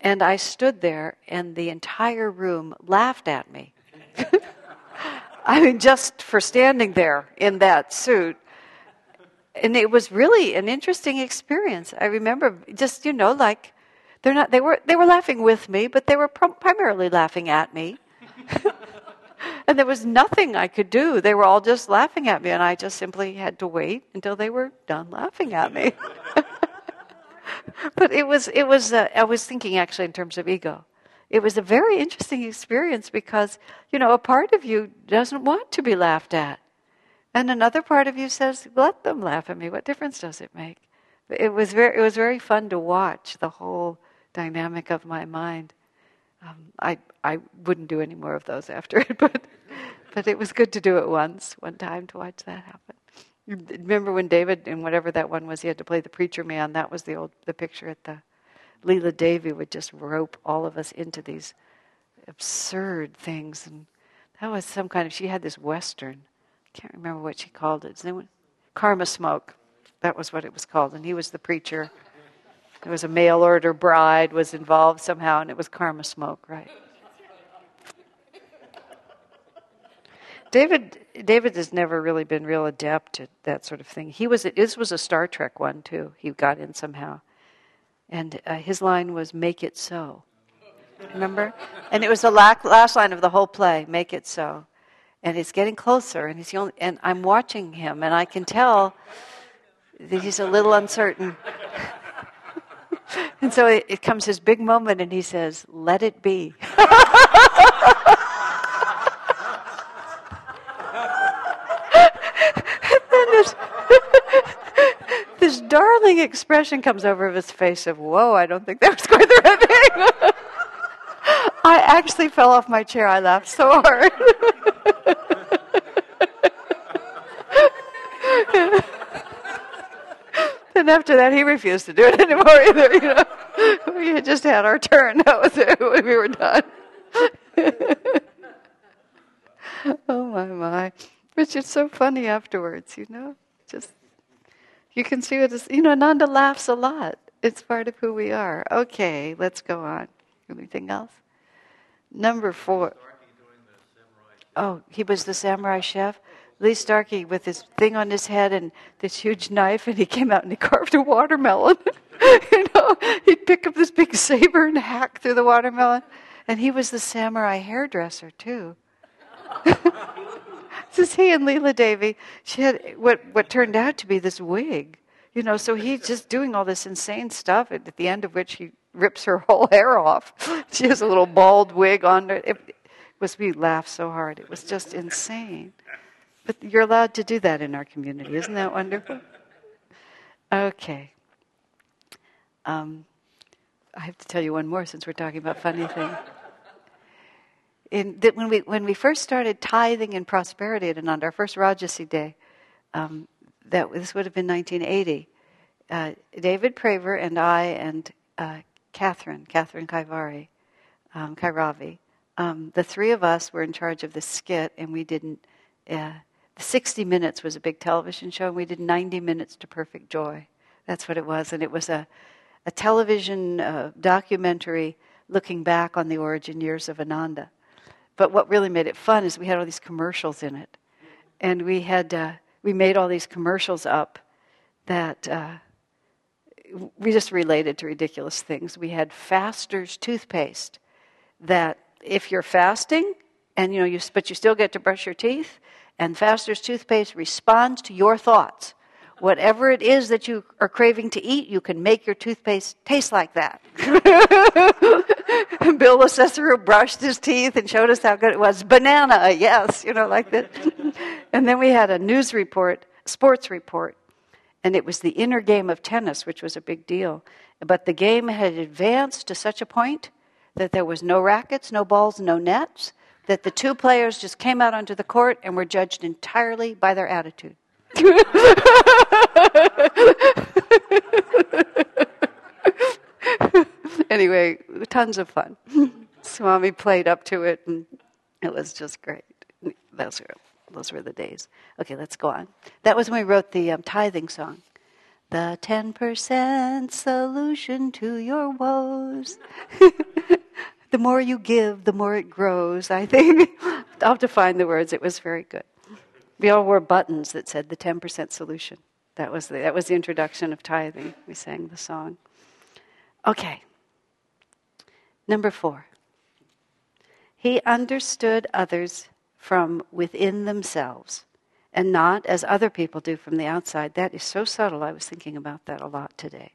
S2: And I stood there, and the entire room laughed at me. I mean, just for standing there in that suit. And it was really an interesting experience. I remember just, you know, like, they're not, they were, they were laughing with me, but they were primarily laughing at me. and there was nothing I could do. They were all just laughing at me, and I just simply had to wait until they were done laughing at me. but it was, it was, uh, I was thinking actually in terms of ego it was a very interesting experience because, you know, a part of you doesn't want to be laughed at. And another part of you says, let them laugh at me. What difference does it make? It was very, it was very fun to watch the whole dynamic of my mind. Um, I, I wouldn't do any more of those after it, but, but it was good to do it once, one time to watch that happen. Remember when David, in whatever that one was, he had to play the preacher man? That was the old the picture at the Leela Devi would just rope all of us into these absurd things. And that was some kind of, she had this Western, I can't remember what she called it. Anyone? Karma Smoke. That was what it was called. And he was the preacher. There was a mail order bride was involved somehow, and it was Karma Smoke, right? David David has never really been real adept at that sort of thing. He was this was a Star Trek one too. He got in somehow. And uh, his line was, Make it so. Remember? And it was the last line of the whole play, Make it so. and it's getting closer, and he's the only, and I'm watching him, and I can tell that he's a little uncertain. and so it, it comes his big moment, and he says, "Let it be." this, this darling expression comes over his face of, whoa, I don't think that was quite the right thing. I actually fell off my chair. I laughed so hard. and after that, he refused to do it anymore either. You know, we had just had our turn. That was it. We were done. oh my my! Which is so funny afterwards. You know, just you can see what is. You know, Ananda laughs a lot. It's part of who we are. Okay, let's go on. Anything else? Number four. Oh, he was the samurai chef. Lee Starkey with his thing on his head and this huge knife, and he came out and he carved a watermelon. you know, he'd pick up this big saber and hack through the watermelon. And he was the samurai hairdresser, too. this is he and Leela Devi. She had what, what turned out to be this wig. You know, so he's just doing all this insane stuff, at the end of which he rips her whole hair off. She has a little bald wig on her. It was we laughed so hard. It was just insane. But you're allowed to do that in our community. Isn't that wonderful? Okay. Um, I have to tell you one more since we're talking about funny things. In, that when we when we first started tithing in prosperity at Ananda, our first Rajarsi day, um, that this would have been 1980. Uh, David Praver and I and uh, Catherine, Catherine Kaivari, um, Kairavi, um, the three of us were in charge of the skit, and we didn't. Uh, 60 Minutes was a big television show, and we did 90 Minutes to Perfect Joy. That's what it was. And it was a, a television uh, documentary looking back on the origin years of Ananda. But what really made it fun is we had all these commercials in it. And we had, uh, we made all these commercials up that uh, we just related to ridiculous things. We had Faster's toothpaste that if you're fasting, and you know, you, but you still get to brush your teeth, and Faster's toothpaste responds to your thoughts. Whatever it is that you are craving to eat, you can make your toothpaste taste like that. Bill Lecessero brushed his teeth and showed us how good it was. Banana, yes, you know, like that. and then we had a news report, sports report, and it was the inner game of tennis, which was a big deal. But the game had advanced to such a point that there was no rackets, no balls, no nets that the two players just came out onto the court and were judged entirely by their attitude. anyway, tons of fun. Swami played up to it, and it was just great. Those were, those were the days. Okay, let's go on. That was when we wrote the um, tithing song. The 10% solution to your woes. the more you give, the more it grows, I think. I'll have to find the words. It was very good. We all wore buttons that said the 10% solution. That was the, that was the introduction of tithing. We sang the song. Okay. Number four. He understood others from within themselves and not as other people do from the outside. That is so subtle. I was thinking about that a lot today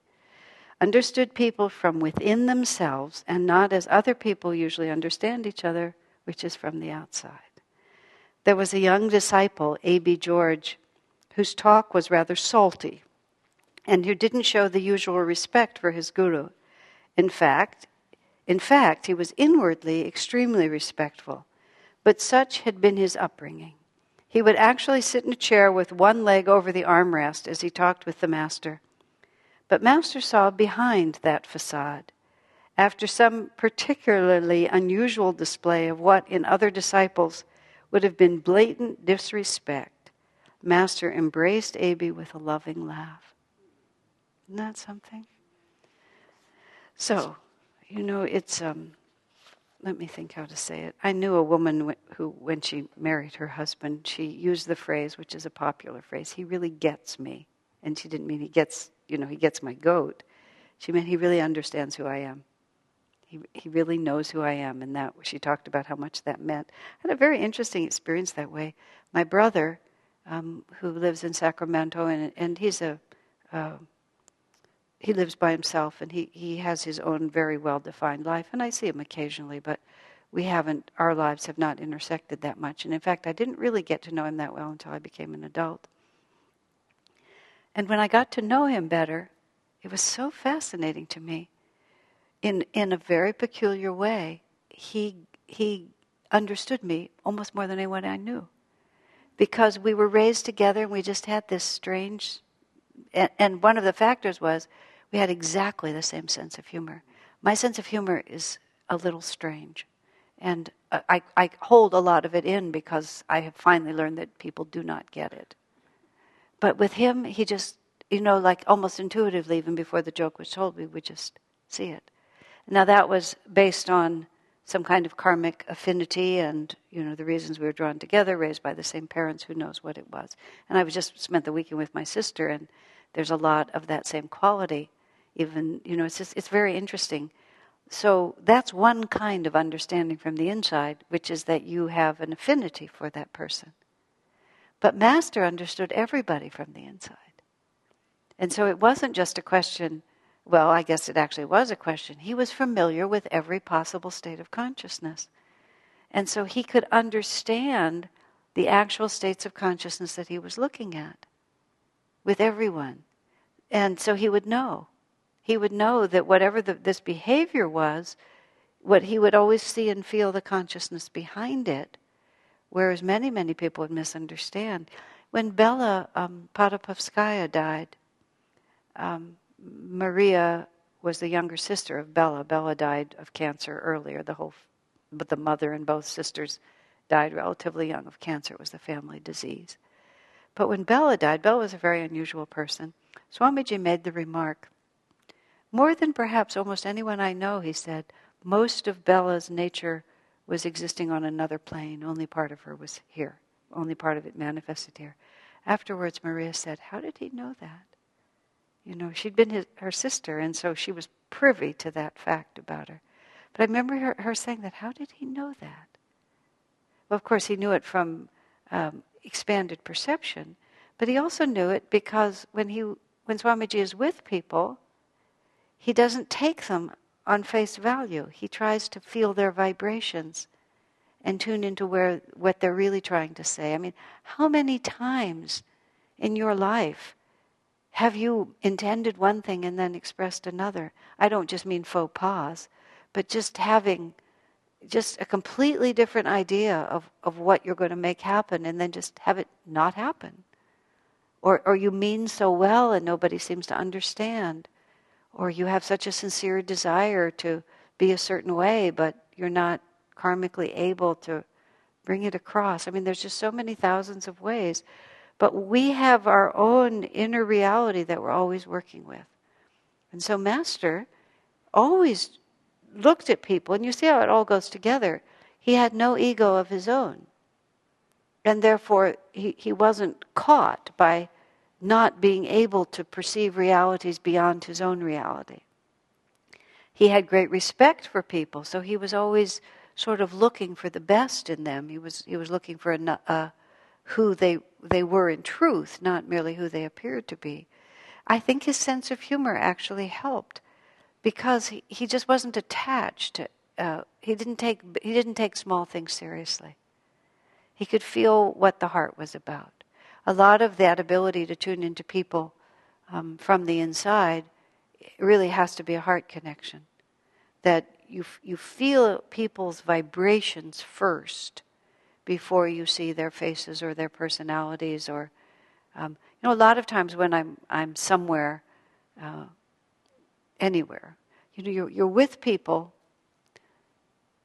S2: understood people from within themselves and not as other people usually understand each other, which is from the outside. There was a young disciple, A.B. George, whose talk was rather salty and who didn't show the usual respect for his guru. In fact, in fact, he was inwardly extremely respectful, but such had been his upbringing. He would actually sit in a chair with one leg over the armrest as he talked with the master. But Master saw behind that facade. After some particularly unusual display of what in other disciples would have been blatant disrespect, Master embraced A.B. with a loving laugh. Isn't that something? So, you know, it's, um, let me think how to say it. I knew a woman who, when she married her husband, she used the phrase, which is a popular phrase, he really gets me. And she didn't mean he gets you know, he gets my goat. She meant he really understands who I am. He, he really knows who I am, and that she talked about how much that meant. I had a very interesting experience that way. My brother, um, who lives in Sacramento, and, and he's a uh, he lives by himself, and he, he has his own very well defined life, and I see him occasionally, but we haven't our lives have not intersected that much. And in fact, I didn't really get to know him that well until I became an adult. And when I got to know him better, it was so fascinating to me. In in a very peculiar way, he he understood me almost more than anyone I knew. Because we were raised together and we just had this strange and, and one of the factors was we had exactly the same sense of humor. My sense of humor is a little strange. And uh, I, I hold a lot of it in because I have finally learned that people do not get it. But with him, he just, you know, like almost intuitively, even before the joke was told, we would just see it. Now, that was based on some kind of karmic affinity and, you know, the reasons we were drawn together, raised by the same parents, who knows what it was. And I was just spent the weekend with my sister, and there's a lot of that same quality. Even, you know, it's just, it's very interesting. So that's one kind of understanding from the inside, which is that you have an affinity for that person. But Master understood everybody from the inside. And so it wasn't just a question, well, I guess it actually was a question. He was familiar with every possible state of consciousness. And so he could understand the actual states of consciousness that he was looking at with everyone. And so he would know. He would know that whatever the, this behavior was, what he would always see and feel the consciousness behind it whereas many, many people would misunderstand. When Bella um, Podopovskaya died, um, Maria was the younger sister of Bella. Bella died of cancer earlier. The whole, but the mother and both sisters died relatively young of cancer. It was the family disease. But when Bella died, Bella was a very unusual person. Swamiji made the remark, more than perhaps almost anyone I know, he said, most of Bella's nature was existing on another plane. Only part of her was here. Only part of it manifested here. Afterwards, Maria said, How did he know that? You know, she'd been his, her sister, and so she was privy to that fact about her. But I remember her, her saying that, How did he know that? Well, of course, he knew it from um, expanded perception, but he also knew it because when, he, when Swamiji is with people, he doesn't take them on face value. He tries to feel their vibrations and tune into where what they're really trying to say. I mean, how many times in your life have you intended one thing and then expressed another? I don't just mean faux pas, but just having just a completely different idea of, of what you're going to make happen and then just have it not happen. Or, or you mean so well and nobody seems to understand or you have such a sincere desire to be a certain way, but you're not karmically able to bring it across. I mean, there's just so many thousands of ways. But we have our own inner reality that we're always working with. And so, Master always looked at people, and you see how it all goes together. He had no ego of his own. And therefore, he, he wasn't caught by not being able to perceive realities beyond his own reality. He had great respect for people, so he was always sort of looking for the best in them. He was he was looking for a, who they they were in truth, not merely who they appeared to be. I think his sense of humor actually helped because he, he just wasn't attached. Uh, he didn't take he didn't take small things seriously. He could feel what the heart was about a lot of that ability to tune into people um, from the inside really has to be a heart connection. That you, you feel people's vibrations first before you see their faces or their personalities or um, you know a lot of times when i'm i'm somewhere uh, anywhere you know you're, you're with people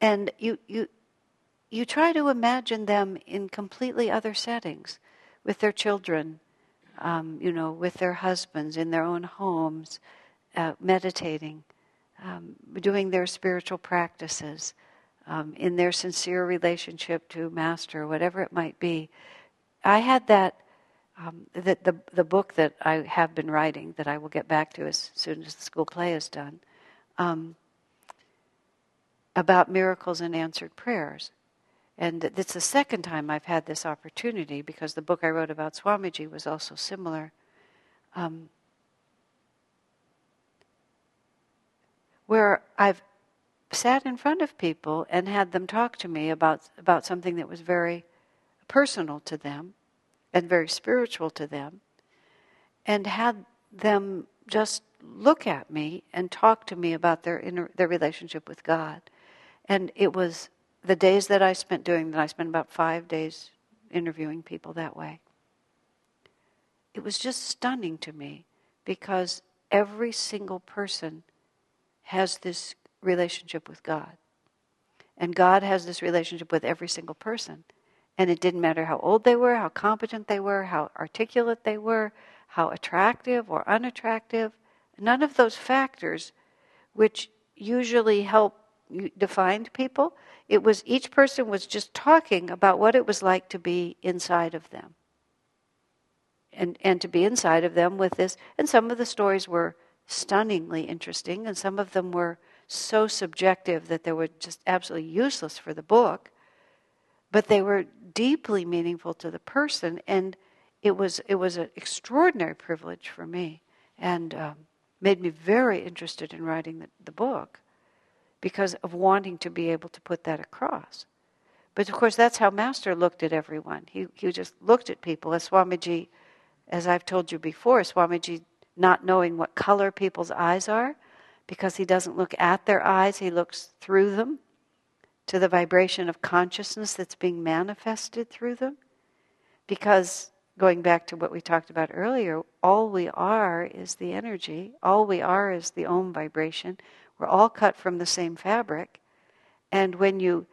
S2: and you you you try to imagine them in completely other settings with their children, um, you know, with their husbands, in their own homes, uh, meditating, um, doing their spiritual practices, um, in their sincere relationship to Master, whatever it might be. I had that. Um, the, the, the book that I have been writing, that I will get back to as soon as the school play is done, um, about miracles and answered prayers. And it's the second time I've had this opportunity because the book I wrote about Swamiji was also similar. Um, where I've sat in front of people and had them talk to me about, about something that was very personal to them and very spiritual to them, and had them just look at me and talk to me about their inner, their relationship with God. And it was the days that I spent doing that, I spent about five days interviewing people that way. It was just stunning to me because every single person has this relationship with God. And God has this relationship with every single person. And it didn't matter how old they were, how competent they were, how articulate they were, how attractive or unattractive. None of those factors, which usually help define people, it was each person was just talking about what it was like to be inside of them. And, and to be inside of them with this. And some of the stories were stunningly interesting, and some of them were so subjective that they were just absolutely useless for the book. But they were deeply meaningful to the person, and it was it was an extraordinary privilege for me, and um, made me very interested in writing the, the book because of wanting to be able to put that across. But of course, that's how Master looked at everyone. He, he just looked at people. As Swamiji, as I've told you before, Swamiji not knowing what color people's eyes are, because he doesn't look at their eyes, he looks through them to the vibration of consciousness that's being manifested through them. Because, going back to what we talked about earlier, all we are is the energy, all we are is the Om vibration. We're all cut from the same fabric. And when you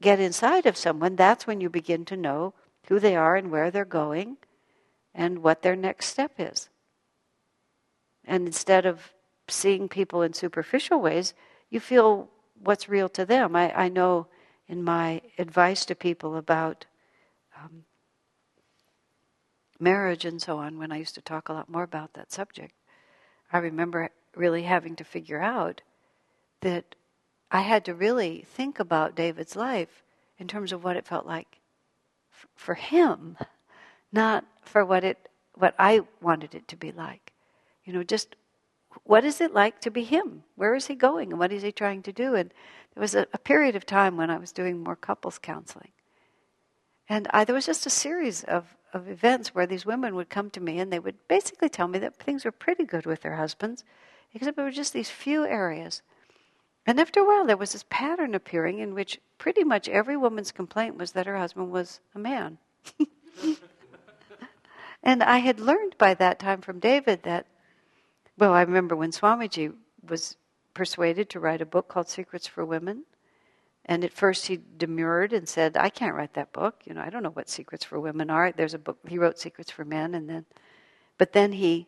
S2: get inside of someone, that's when you begin to know who they are and where they're going and what their next step is. And instead of seeing people in superficial ways, you feel what's real to them. I, I know in my advice to people about um, marriage and so on, when I used to talk a lot more about that subject, I remember really having to figure out that I had to really think about David's life in terms of what it felt like f- for him, not for what it what I wanted it to be like. You know, just what is it like to be him? Where is he going and what is he trying to do? And there was a, a period of time when I was doing more couples counseling. And I, there was just a series of, of events where these women would come to me and they would basically tell me that things were pretty good with their husbands, except there were just these few areas. And after a while, there was this pattern appearing in which pretty much every woman's complaint was that her husband was a man. and I had learned by that time from David that well, I remember when Swamiji was persuaded to write a book called Secrets for Women. And at first he demurred and said, I can't write that book. You know, I don't know what Secrets for Women are. There's a book, he wrote Secrets for Men, and then, but then he,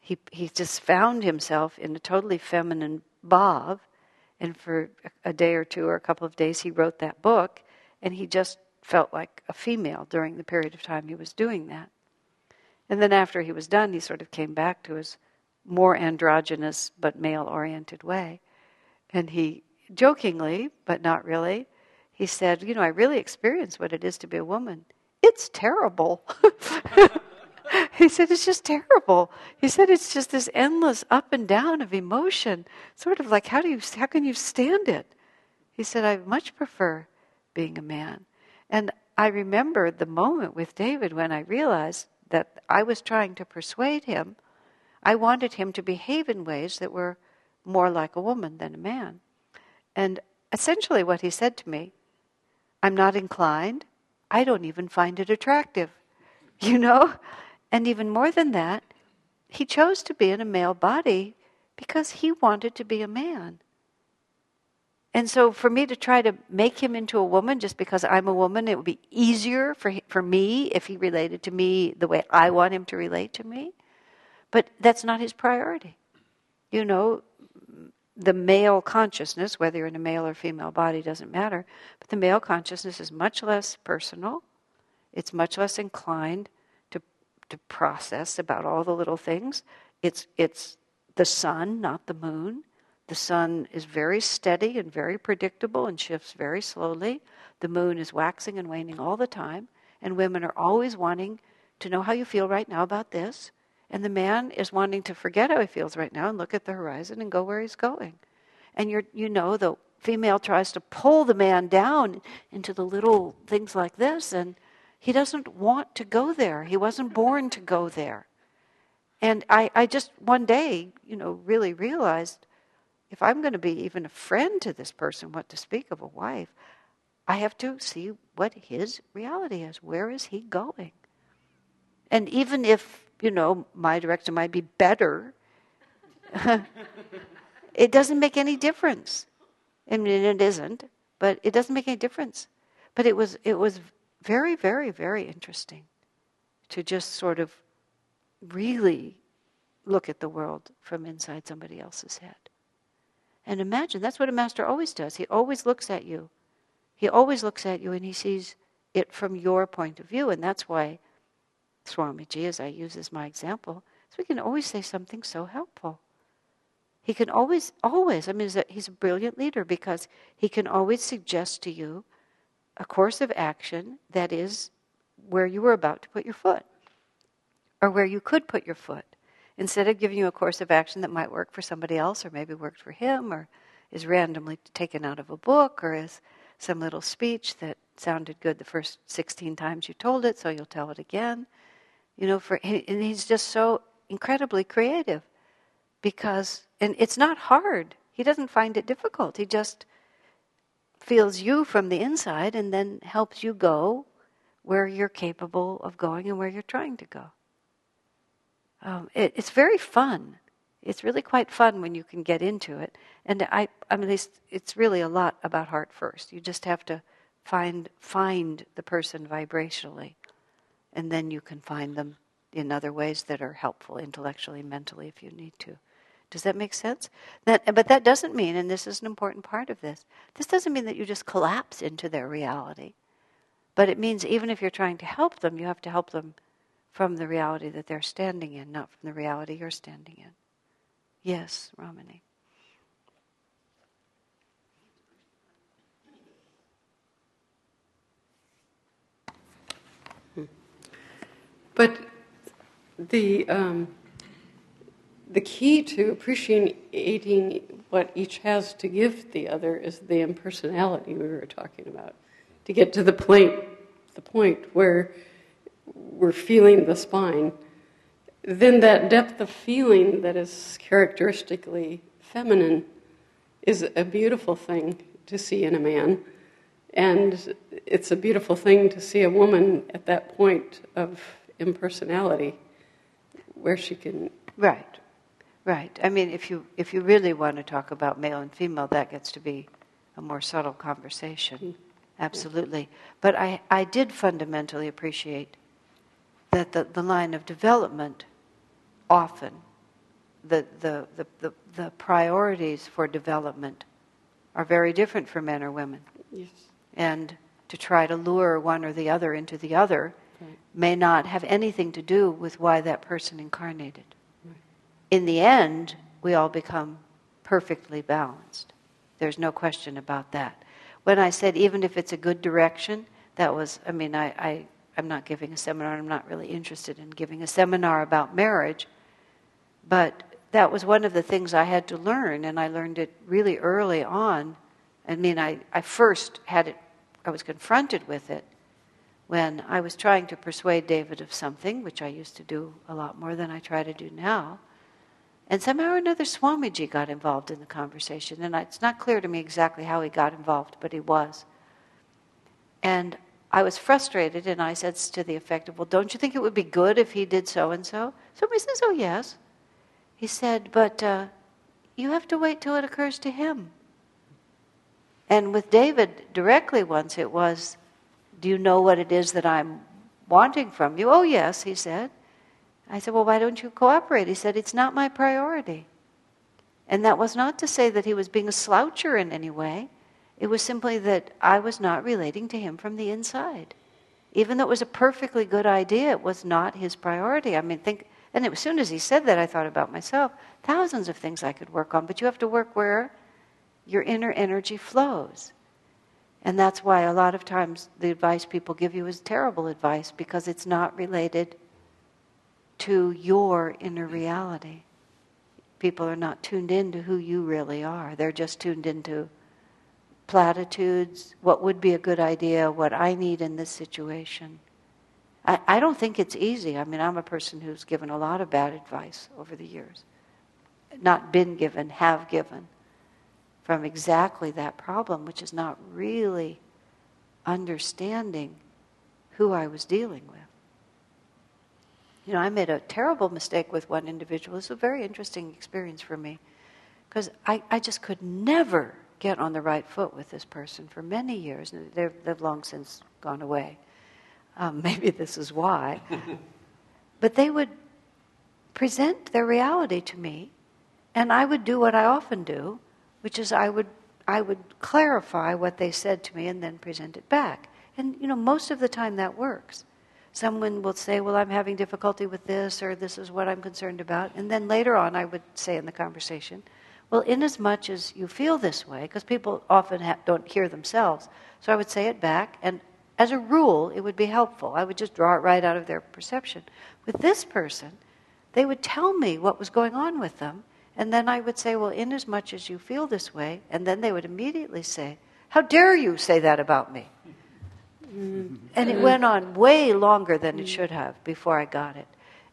S2: he, he just found himself in a totally feminine bhav. And for a day or two or a couple of days, he wrote that book, and he just felt like a female during the period of time he was doing that. And then after he was done, he sort of came back to his more androgynous but male oriented way. And he jokingly, but not really, he said, You know, I really experienced what it is to be a woman. It's terrible. he said, It's just terrible. He said, It's just this endless up and down of emotion. Sort of like, how, do you, how can you stand it? He said, I much prefer being a man. And I remember the moment with David when I realized that I was trying to persuade him I wanted him to behave in ways that were more like a woman than a man. And essentially, what he said to me, I'm not inclined. I don't even find it attractive. You know? And even more than that, he chose to be in a male body because he wanted to be a man. And so, for me to try to make him into a woman just because I'm a woman, it would be easier for, for me if he related to me the way I want him to relate to me. But that's not his priority. You know, the male consciousness, whether you're in a male or female body, doesn't matter, but the male consciousness is much less personal. It's much less inclined to, to process about all the little things. It's, it's the sun, not the moon. The sun is very steady and very predictable and shifts very slowly. The moon is waxing and waning all the time. And women are always wanting to know how you feel right now about this. And the man is wanting to forget how he feels right now and look at the horizon and go where he's going. And you're, you know, the female tries to pull the man down into the little things like this, and he doesn't want to go there. He wasn't born to go there. And I, I just one day, you know, really realized if I'm going to be even a friend to this person, what to speak of a wife, I have to see what his reality is. Where is he going? And even if, you know, my direction might be better, it doesn't make any difference. I mean, it isn't, but it doesn't make any difference. But it was, it was very, very, very interesting to just sort of really look at the world from inside somebody else's head. And imagine that's what a master always does. He always looks at you. He always looks at you and he sees it from your point of view. And that's why Swamiji, as I use as my example, so we can always say something so helpful. He can always, always, I mean, he's a brilliant leader because he can always suggest to you a course of action that is where you were about to put your foot or where you could put your foot. Instead of giving you a course of action that might work for somebody else or maybe worked for him or is randomly taken out of a book or is some little speech that sounded good the first 16 times you told it, so you'll tell it again. You know, for and he's just so incredibly creative because and it's not hard. He doesn't find it difficult. He just feels you from the inside and then helps you go where you're capable of going and where you're trying to go. Um, it, it's very fun. It's really quite fun when you can get into it. And I, I mean, it's, it's really a lot about heart first. You just have to find find the person vibrationally, and then you can find them in other ways that are helpful intellectually, mentally, if you need to. Does that make sense? That, but that doesn't mean, and this is an important part of this, this doesn't mean that you just collapse into their reality. But it means even if you're trying to help them, you have to help them from the reality that they're standing in, not from the reality you're standing in. Yes, Ramani.
S6: But the um, the key to appreciating what each has to give the other is the impersonality we were talking about. To get to the point, the point where we're feeling the spine, then that depth of feeling that is characteristically feminine is a beautiful thing to see in a man. And it's a beautiful thing to see a woman at that point of impersonality where she can.
S2: Right. Right. I mean, if you if you really want to talk about male and female, that gets to be a more subtle conversation. Mm-hmm. Absolutely. But I, I did fundamentally appreciate that the, the line of development often, the, the, the, the, the priorities for development are very different for men or women.
S6: Yes.
S2: And to try to lure one or the other into the other right. may not have anything to do with why that person incarnated in the end, we all become perfectly balanced. There's no question about that. When I said even if it's a good direction, that was, I mean, I, I, I'm not giving a seminar, I'm not really interested in giving a seminar about marriage, but that was one of the things I had to learn, and I learned it really early on. I mean, I, I first had it, I was confronted with it when I was trying to persuade David of something, which I used to do a lot more than I try to do now. And somehow or another, Swamiji got involved in the conversation. And it's not clear to me exactly how he got involved, but he was. And I was frustrated, and I said to the effect of, Well, don't you think it would be good if he did so and so? Somebody says, Oh, yes. He said, But uh, you have to wait till it occurs to him. And with David, directly once, it was, Do you know what it is that I'm wanting from you? Oh, yes, he said. I said, Well, why don't you cooperate? He said, It's not my priority. And that was not to say that he was being a sloucher in any way. It was simply that I was not relating to him from the inside. Even though it was a perfectly good idea, it was not his priority. I mean, think, And as soon as he said that, I thought about myself thousands of things I could work on, but you have to work where your inner energy flows. And that's why a lot of times the advice people give you is terrible advice because it's not related to your inner reality. People are not tuned in to who you really are, they're just tuned into platitudes, what would be a good idea, what I need in this situation. I, I don't think it's easy. I mean, I'm a person who's given a lot of bad advice over the years. Not been given, have given from exactly that problem, which is not really understanding who I was dealing with. You know, I made a terrible mistake with one individual. It was a very interesting experience for me because I, I just could never get on the right foot with this person for many years. They've, they've long since gone away. Um, maybe this is why. but they would present their reality to me, and I would do what I often do, which is I would, I would clarify what they said to me and then present it back. And, you know, most of the time that works. Someone will say, Well, I'm having difficulty with this, or this is what I'm concerned about. And then later on, I would say in the conversation, Well, much as you feel this way, because people often ha- don't hear themselves, so I would say it back, and as a rule, it would be helpful. I would just draw it right out of their perception. With this person, they would tell me what was going on with them, and then I would say, Well, inasmuch as much as you feel this way, and then they would immediately say, How dare you say that about me? Mm-hmm. And it went on way longer than it should have before I got it.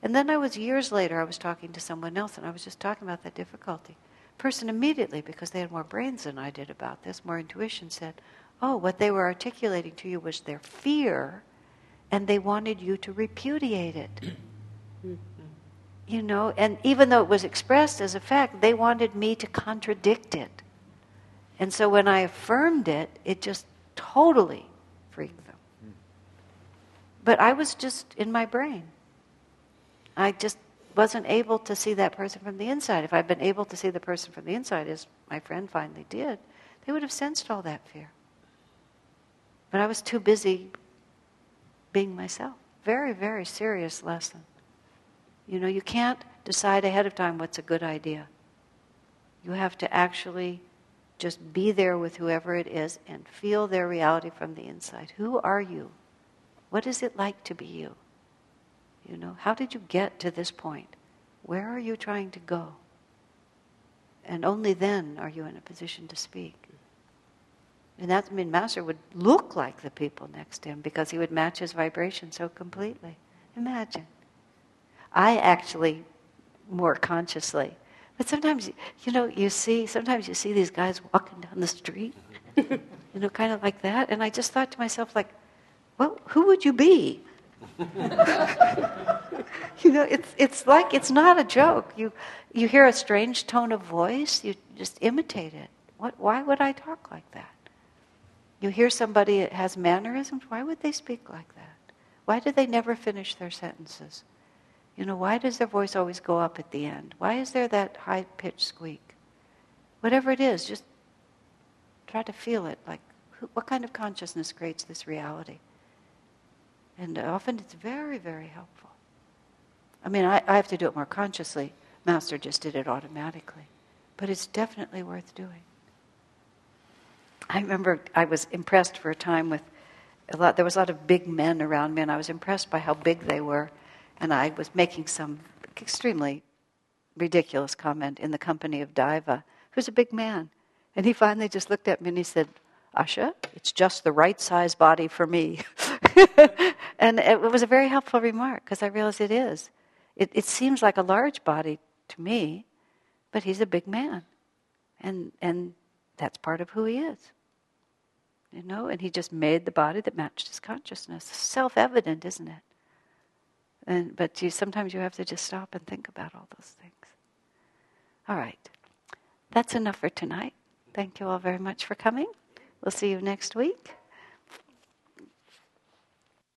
S2: And then I was years later, I was talking to someone else, and I was just talking about that difficulty. Person immediately, because they had more brains than I did about this, more intuition, said, Oh, what they were articulating to you was their fear, and they wanted you to repudiate it. You know, and even though it was expressed as a fact, they wanted me to contradict it. And so when I affirmed it, it just totally freaked them. But I was just in my brain. I just wasn't able to see that person from the inside. If I'd been able to see the person from the inside, as my friend finally did, they would have sensed all that fear. But I was too busy being myself. Very, very serious lesson. You know, you can't decide ahead of time what's a good idea. You have to actually just be there with whoever it is and feel their reality from the inside. Who are you? What is it like to be you? You know, how did you get to this point? Where are you trying to go? And only then are you in a position to speak. And that I mean Master would look like the people next to him because he would match his vibration so completely. Imagine. I actually more consciously. But sometimes, you know, you see, sometimes you see these guys walking down the street, you know, kind of like that. And I just thought to myself, like, well, who would you be? you know, it's, it's like, it's not a joke. You, you hear a strange tone of voice, you just imitate it. What, why would I talk like that? You hear somebody that has mannerisms, why would they speak like that? Why do they never finish their sentences? You know, why does their voice always go up at the end? Why is there that high pitched squeak? Whatever it is, just try to feel it. Like, who, what kind of consciousness creates this reality? And often it's very, very helpful. I mean, I, I have to do it more consciously. Master just did it automatically. But it's definitely worth doing. I remember I was impressed for a time with a lot, there was a lot of big men around me, and I was impressed by how big they were and I was making some extremely ridiculous comment in the company of Diva, who's a big man. And he finally just looked at me and he said, Asha, it's just the right size body for me. and it was a very helpful remark because I realized it is. It, it seems like a large body to me, but he's a big man. And, and that's part of who he is. You know, and he just made the body that matched his consciousness. Self evident, isn't it? And, but you, sometimes you have to just stop and think about all those things. All right. That's enough for tonight. Thank you all very much for coming. We'll see you next week.